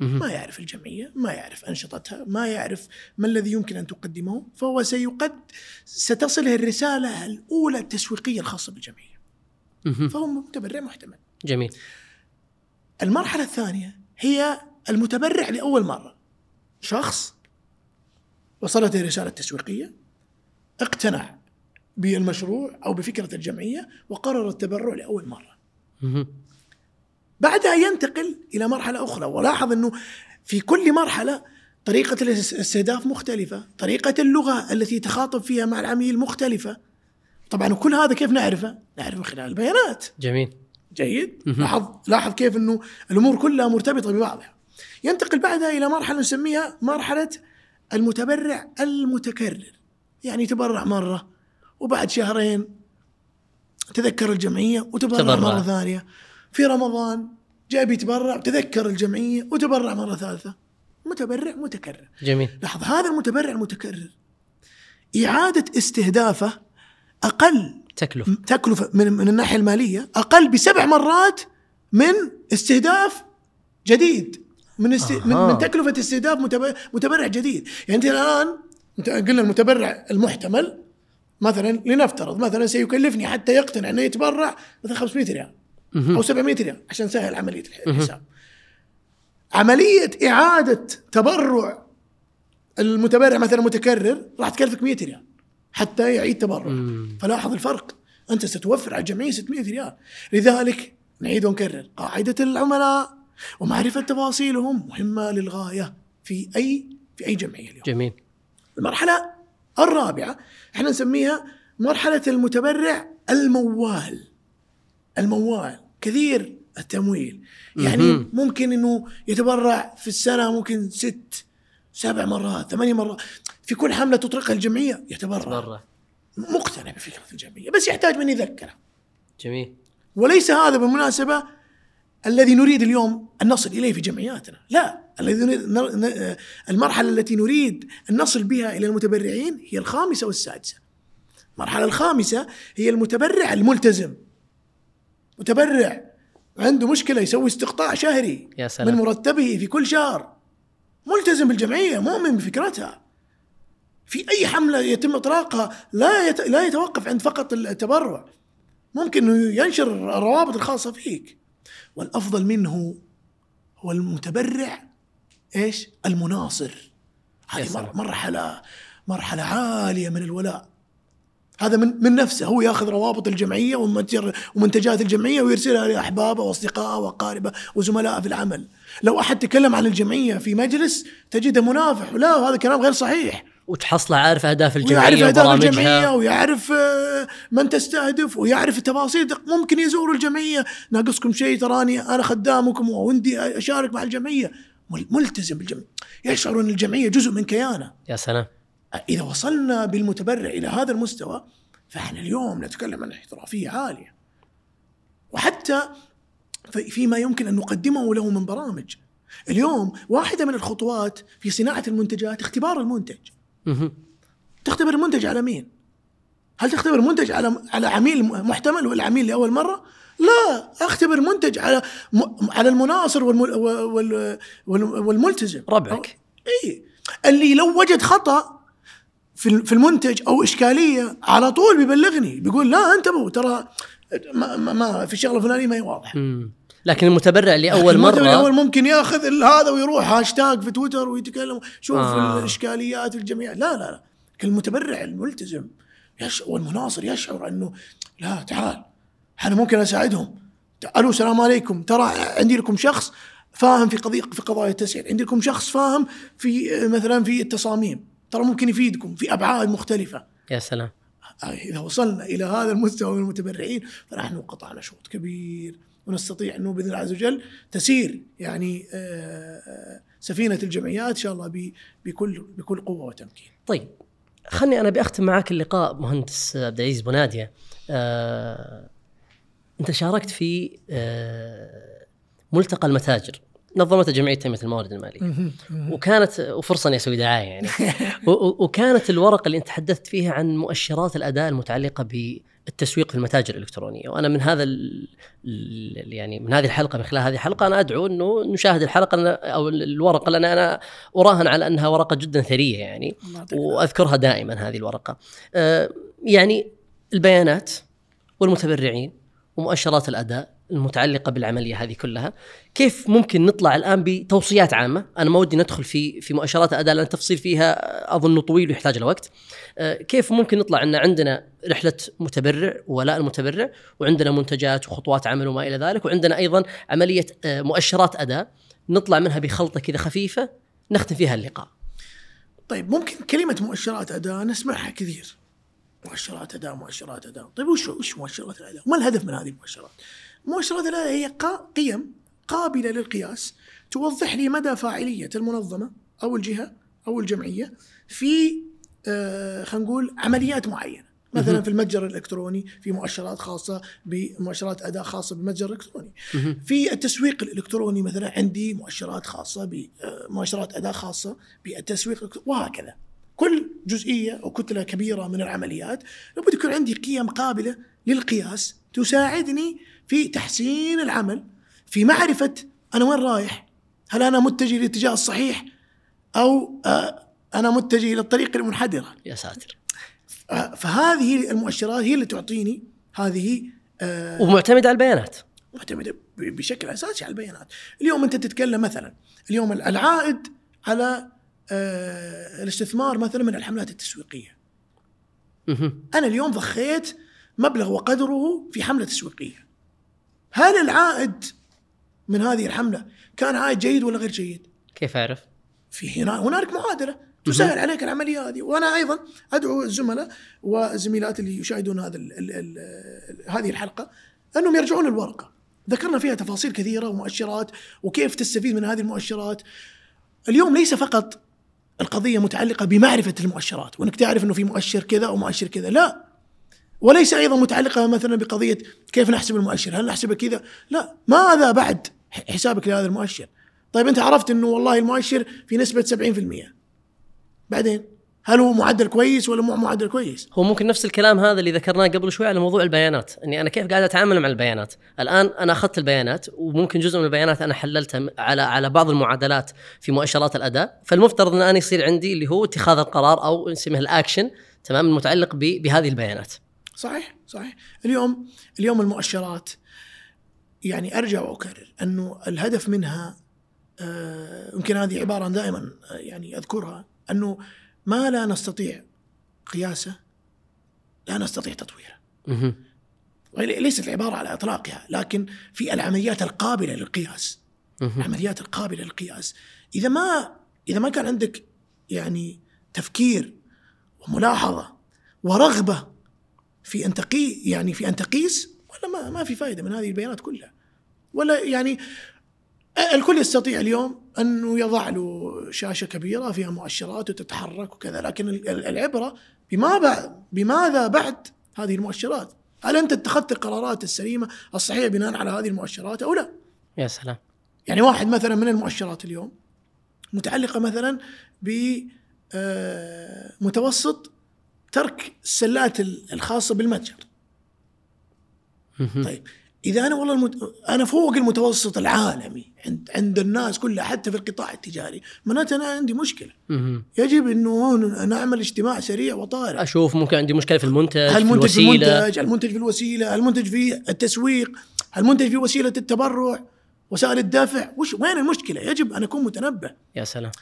ما يعرف الجمعية، ما يعرف أنشطتها، ما يعرف ما الذي يمكن أن تقدمه، فهو سيقد ستصله الرسالة الأولى التسويقية الخاصة بالجمعية. مهم. فهو متبرع محتمل. جميل المرحلة الثانية هي المتبرع لأول مرة شخص وصلته رسالة تسويقية اقتنع بالمشروع أو بفكرة الجمعية وقرر التبرع لأول مرة. بعدها ينتقل إلى مرحلة أخرى. ولاحظ أنه في كل مرحلة طريقة الاستهداف مختلفة طريقة اللغة التي تخاطب فيها مع العميل مختلفة. طبعا وكل هذا كيف نعرفه؟ نعرفه خلال البيانات. جميل. جيد. لاحظ لاحظ كيف إنه الأمور كلها مرتبطة ببعضها. ينتقل بعدها إلى مرحلة نسميها مرحلة المتبرع المتكرر. يعني تبرع مرة وبعد شهرين تذكر الجمعية وتبرع تبرع. مرة ثانية. في رمضان جاء بيتبرع تذكر الجمعية وتبرع مرة ثالثة. متبرع متكرر. جميل. لاحظ هذا المتبرع المتكرر إعادة استهدافه أقل تكلف تكلفة من من الناحية المالية أقل بسبع مرات من استهداف جديد. من است... من, أها. من تكلفة استهداف متب- متبرع جديد. يعني أنت الآن قلنا المتبرع المحتمل مثلا لنفترض مثلا سيكلفني حتى يقتنع إنه يتبرع مثلا 500 ريال. أو 700 ريال عشان نسهل عملية الح- الحساب. عملية إعادة تبرع المتبرع مثلا متكرر راح تكلفك 100 ريال حتى يعيد تبرع. فلاحظ الفرق. أنت ستوفر على الجمعية 600 ريال. لذلك نعيد ونكرر قاعدة العملاء ومعرفة تفاصيلهم مهمة للغاية في اي في أي جمعية اليوم. جميل. المرحلة الرابعة إحنا نسميها مرحلة المتبرع الموال. الموال كثير التمويل. يعني. ممكن إنه يتبرع في السنة ممكن ست سبع مرات ثمانية مرات. في كل حملة تطلقها الجمعية يتبرع. برا مقتنع بفكرة الجمعية بس يحتاج من يذكره. جميل. وليس هذا بالمناسبة الذي نريد اليوم أن نصل إليه في جمعياتنا. لا الذي نريد المرحلة التي نريد أن نصل بها إلى المتبرعين هي الخامسة والسادسة. المرحلة الخامسة هي المتبرع الملتزم. متبرع عنده مشكلة يسوي استقطاع شهري يا سلام. من مرتبه في كل شهر. ملتزم بالجمعية مؤمن بفكرتها. في أي حملة يتم إطلاقها لا يت... لا يتوقف عند فقط التبرع. ممكن إنه ينشر الروابط الخاصة فيك. والأفضل منه هو المتبرع. إيش؟ المناصر. هذه مرحلة مرحلة عالية من الولاء. هذا من من نفسه. هو ياخذ روابط الجمعية ومنتج- ومنتجات الجمعية ويرسلها لاحبابه واصدقائه واقاربه وزملائه في العمل. لو أحد تكلم عن الجمعية في مجلس تجده منافح لا هذا كلام غير صحيح. وتحصله عارف أهداف الجمعية ويعرف أهداف. الجمعية ويعرف آه، من تستهدف ويعرف التفاصيل. ممكن يزور الجمعية. ناقصكم شيء تراني أنا خدامكم وودي أشارك مع الجمعية. مل- ملتزم بالجمعيه يشعر إن الجمعية جزء من كيانه. يا سلام. إذا وصلنا بالمتبرع إلى هذا المستوى فإحنا اليوم نتكلم عن احترافية عالية وحتى في- فيما يمكن أن نقدمه له من برامج اليوم واحدة من الخطوات في صناعة المنتجات اختبار المنتج. تختبر المنتج على مين؟ هل تختبر المنتج على على عميل محتمل ولا عميل لأول مرة؟ لا أختبر المنتج على م... على المناصر والمل... وال... وال... والملتزم ربعك اي اللي لو وجد خطأ في ال- في المنتج أو إشكالية على طول بيبلغني بيقول لا انتبهوا ترى ما, ما, ما في الشغله الفلانيه ما هي واضحة. لكن المتبرع اللي اول المعتمد مرة الأول ممكن ياخذ هذا ويروح هاشتاج في تويتر ويتكلم شوف آه. الإشكاليات الجميع. لا لا لا. المتبرع الملتزم يش والمناصر يشعر أنه لا تعال أنا ممكن أساعدهم. ألو السلام عليكم. ترى عندي لكم شخص فاهم في قضية في قضايا التسعير. عندي لكم شخص فاهم في مثلا في التصاميم. ترى ممكن يفيدكم في أبعاد مختلفة. يا سلام. إذا وصلنا إلى هذا المستوى من المتبرعين فنحن قطعنا شوط كبير. ونستطيع أنه بإذن الله عز وجل تسير يعني آه، آه، سفينة الجمعيات إن شاء الله بكل بكل قوة وتمكين. طيب خلني أنا بأختم معك اللقاء مهندس عبد العزيز بناديه آه، أنت شاركت في آه، ملتقى المتاجر. نظمته جمعية تنمية الموارد المالية. وكانت وفرصة إني أسوي دعاية يعني. وكانت الورقة اللي أنت تحدثت فيها عن مؤشرات الاداء المتعلقة بالتسويق في المتاجر الإلكترونية. وأنا من هذا ال ال- يعني من هذه الحلقة من خلال هذه الحلقة أنا أدعو إنه نشاهد الحلقة أو الورقة لأن أنا أراهن على أنها ورقة جدا ثرية يعني. وأذكرها دائما هذه الورقة. آه، يعني البيانات والمتبرعين ومؤشرات الاداء المتعلقة بالعملية هذه كلها، كيف ممكن نطلع الآن بتوصيات عامة؟ أنا ما ودي ندخل في في مؤشرات الاداء لأن التفصيل فيها أظن طويل ويحتاج لوقت. آه، كيف ممكن نطلع إن عندنا رحلة متبرع ولاء المتبرع وعندنا منتجات وخطوات عمل وما إلى ذلك وعندنا أيضا عملية آه، مؤشرات اداء نطلع منها بخلطة كذا خفيفة نختم فيها اللقاء. طيب ممكن كلمة مؤشرات اداء نسمعها كثير. مؤشرات اداء مؤشرات اداء، طيب وش وش مؤشرات الاداء؟ وما الهدف من هذه المؤشرات؟ مؤشرات الاداء هي قيم قابلة للقياس توضح لي مدى فاعلية المنظمة أو الجهة أو الجمعية في آه خلينا نقول عمليات معينة. مثلا. في المتجر الإلكتروني في مؤشرات خاصة بمؤشرات أداء خاصه بالمتجر الإلكتروني. في التسويق الإلكتروني مثلا عندي مؤشرات خاصة بمؤشرات أداء خاصة بالتسويق وهكذا كل جزئية أو كتلة كبيرة من العمليات لابد يكون عندي قيم قابلة للقياس تساعدني في تحسين العمل في معرفة أنا وين رايح هل أنا متجه للاتجاه الصحيح أو آه، أنا متجه إلى الطريق المنحدرة يا ساتر. فهذه المؤشرات هي اللي تعطيني هذه آه، ومعتمد على البيانات. معتمدة بشكل أساسي على البيانات. اليوم أنت تتكلم مثلا اليوم العائد على آه، الاستثمار مثلا من الحملات التسويقية. أنا اليوم ضخيت مبلغ وقدره في حملة تسويقية. هل العائد من هذه الحملة كان عائد جيد ولا غير جيد؟ كيف أعرف؟ في هنا هنالك معادلة تسهل عليك العملية هذه. وأنا أيضا أدعو الزملاء والزميلات اللي يشاهدون هذا ال ال ال هذه الحلقة أنهم يرجعون الورقة. ذكرنا فيها تفاصيل كثيرة ومؤشرات وكيف تستفيد من هذه المؤشرات. اليوم ليس فقط القضية متعلقة بمعرفة المؤشرات وإنك تعرف إنه في مؤشر كذا أو مؤشر كذا لا. وليس أيضا متعلقة مثلا بقضية كيف نحسب المؤشر؟ هل نحسبه كذا؟ لا ماذا بعد حسابك لهذا المؤشر؟ طيب أنت عرفت إنه والله المؤشر في نسبة 70% بعدين هل هو معدل كويس ولا مو معدل كويس؟ هو ممكن نفس الكلام هذا اللي ذكرناه قبل شوي على موضوع البيانات إني أنا كيف قاعد أتعامل مع البيانات؟ الآن أنا أخذت البيانات وممكن جزء من البيانات أنا حللتها على على بعض المعادلات في مؤشرات الأداء. فالمفترض إن أنا يصير عندي اللي هو اتخاذ القرار أو نسميه الاكشن تمام المتعلق بهذه البيانات. صحيح صحيح اليوم اليوم المؤشرات يعني أرجع وأكرر أنه الهدف منها آه، يمكن هذه عبارة دائما آه، يعني أذكرها أنه ما لا نستطيع قياسه لا نستطيع تطويره. ليست العباره على إطلاقها لكن في العمليات القابلة للقياس. العمليات القابلة للقياس إذا ما إذا ما كان عندك يعني تفكير وملاحظة ورغبة في أن تقي يعني في أن تقيس ولا ما ما في فائده من هذه البيانات كلها ولا يعني الكل يستطيع اليوم انه يضع له شاشة كبيرة فيها مؤشرات وتتحرك وكذا لكن العبرة بما بعد بماذا بعد هذه المؤشرات؟ هل أنت اتخذت القرارات السليمة الصحيحة بناء على هذه المؤشرات أو لا؟ يا سلام يعني واحد مثلا من المؤشرات اليوم متعلقة مثلا ب آه، متوسط ترك السلات الخاصة بالمتجر. طيب إذا أنا والله المت... أنا فوق المتوسط العالمي عند عند الناس كلها حتى في القطاع التجاري معناته أنا عندي مشكلة. يجب إنه نعمل اجتماع سريع وطارئ. أشوف ممكن عندي مشكلة في المنتج المنتج في المنتج المنتج في الوسيلة المنتج في التسويق المنتج في وسيلة التبرع وسائل الدفع. وش وين المشكلة؟ يجب أن أكون متنبه. يا سلام.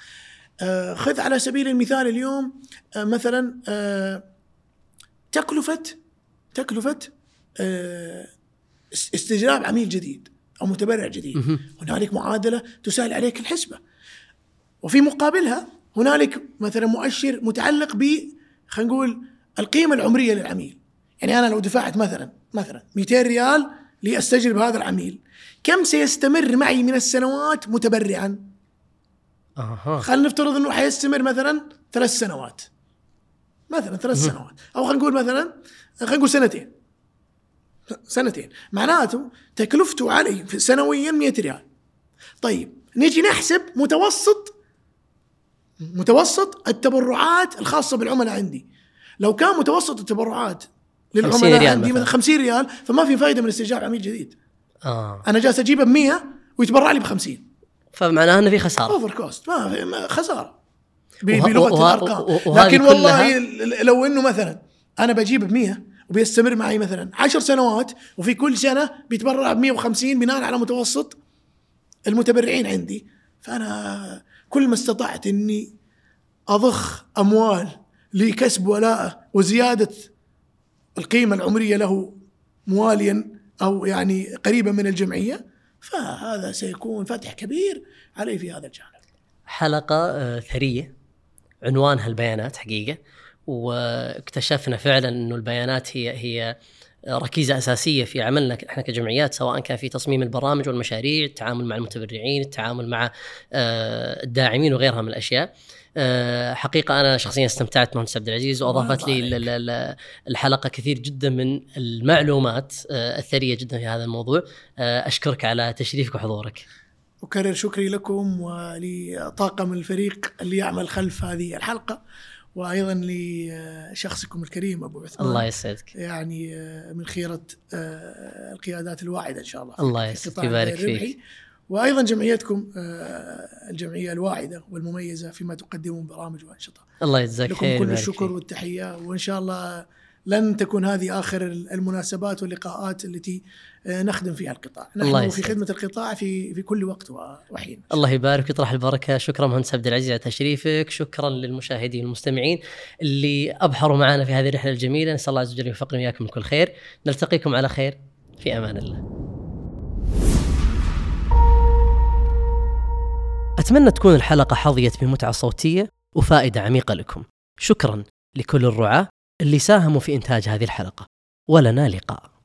خذ على سبيل المثال اليوم آه مثلا آه تكلفة آه استجلاب عميل جديد أو متبرع جديد. هنالك معادلة تسهل عليك الحسبة. وفي مقابلها هنالك مثلا مؤشر متعلق ب خلينا نقول القيمة العمرية للعميل. يعني أنا لو دفعت مثلا مثلا 200 ريال لاستجلب هذا العميل. كم سيستمر معي من السنوات متبرعا؟ أها. خلينا نفترض إنه حيستمر مثلا ثلاث سنوات. مثلا ثلاث سنوات. أو خلينا نقول مثلا خلينا نقول سنتين. سنتين. معناته تكلفته علي سنويا 100 ريال. طيب نجي نحسب متوسط متوسط التبرعات الخاصة بالعملاء عندي. لو كان متوسط التبرعات للعملاء ريال عندي مثلا. 50 ريال فما في فائده من استجلاب عميل جديد. آه. أنا جالس أجيبه ب 100 ويتبرع لي ب 50 فمعناها إنه في خسارة. اوفر كوست ما في خسارة. وه- بلغة وه- الأرقام. وهذه لكن والله كلها- لو إنه مثلا أنا بجيب ب 100 وبيستمر معي مثلا 10 سنوات وفي كل سنة بيتبرع ب 150 بناء على متوسط المتبرعين عندي. فأنا كل ما استطعت إني أضخ أموال لكسب ولاءه وزيادة القيمة العمرية له مواليا أو يعني قريبا من الجمعية فهذا سيكون فتح كبير علي في هذا الجانب. حلقة آه، ثرية عنوانها البيانات حقيقة واكتشفنا فعلا إنه البيانات هي هي ركيزة أساسية في عملنا إحنا كجمعيات سواء كان في تصميم البرامج والمشاريع، التعامل مع المتبرعين، التعامل مع آه، الداعمين وغيرها من الأشياء. آه، حقيقة أنا شخصيا استمتعت مهندس عبد العزيز وأضافت لي الحلقة كثير جدا من المعلومات آه، الثرية جدا في هذا الموضوع. آه، أشكرك على تشريفك وحضورك. أكرر شكري لكم ولطاقم الفريق اللي يعمل خلف هذه الحلقة وأيضا لشخصكم الكريم أبو عثمان الله يسعدك. يعني من خيرة آه، القيادات الواعدة إن شاء الله الله يسعدك، يبارك. فيك. وأيضا جمعيتكم آه، الجمعية الواعدة والمميزة فيما تقدمون برامج وأنشطة. الله يجزاك لكم خير كل ويبارك الشكر فيك. والتحية وإن شاء الله لن تكون هذه آخر المناسبات واللقاءات التي آه، نخدم فيها القطاع. الله نحن في يسعدك. خدمة القطاع في في كل وقت وحين الله يبارك ويطرح البركة. شكرا مهندس عبد العزيز على تشريفك. شكرا للمشاهدين والمستمعين اللي أبحروا معنا في هذه الرحلة الجميلة. نسأل الله عز وجل يوفقنا وياكم من كل خير. نلتقيكم على خير. في أمان الله. أتمنى تكون الحلقة حظيت بمتعة صوتية وفائدة عميقة لكم. شكرا لكل الرعاة اللي ساهموا في إنتاج هذه الحلقة. ولنا لقاء.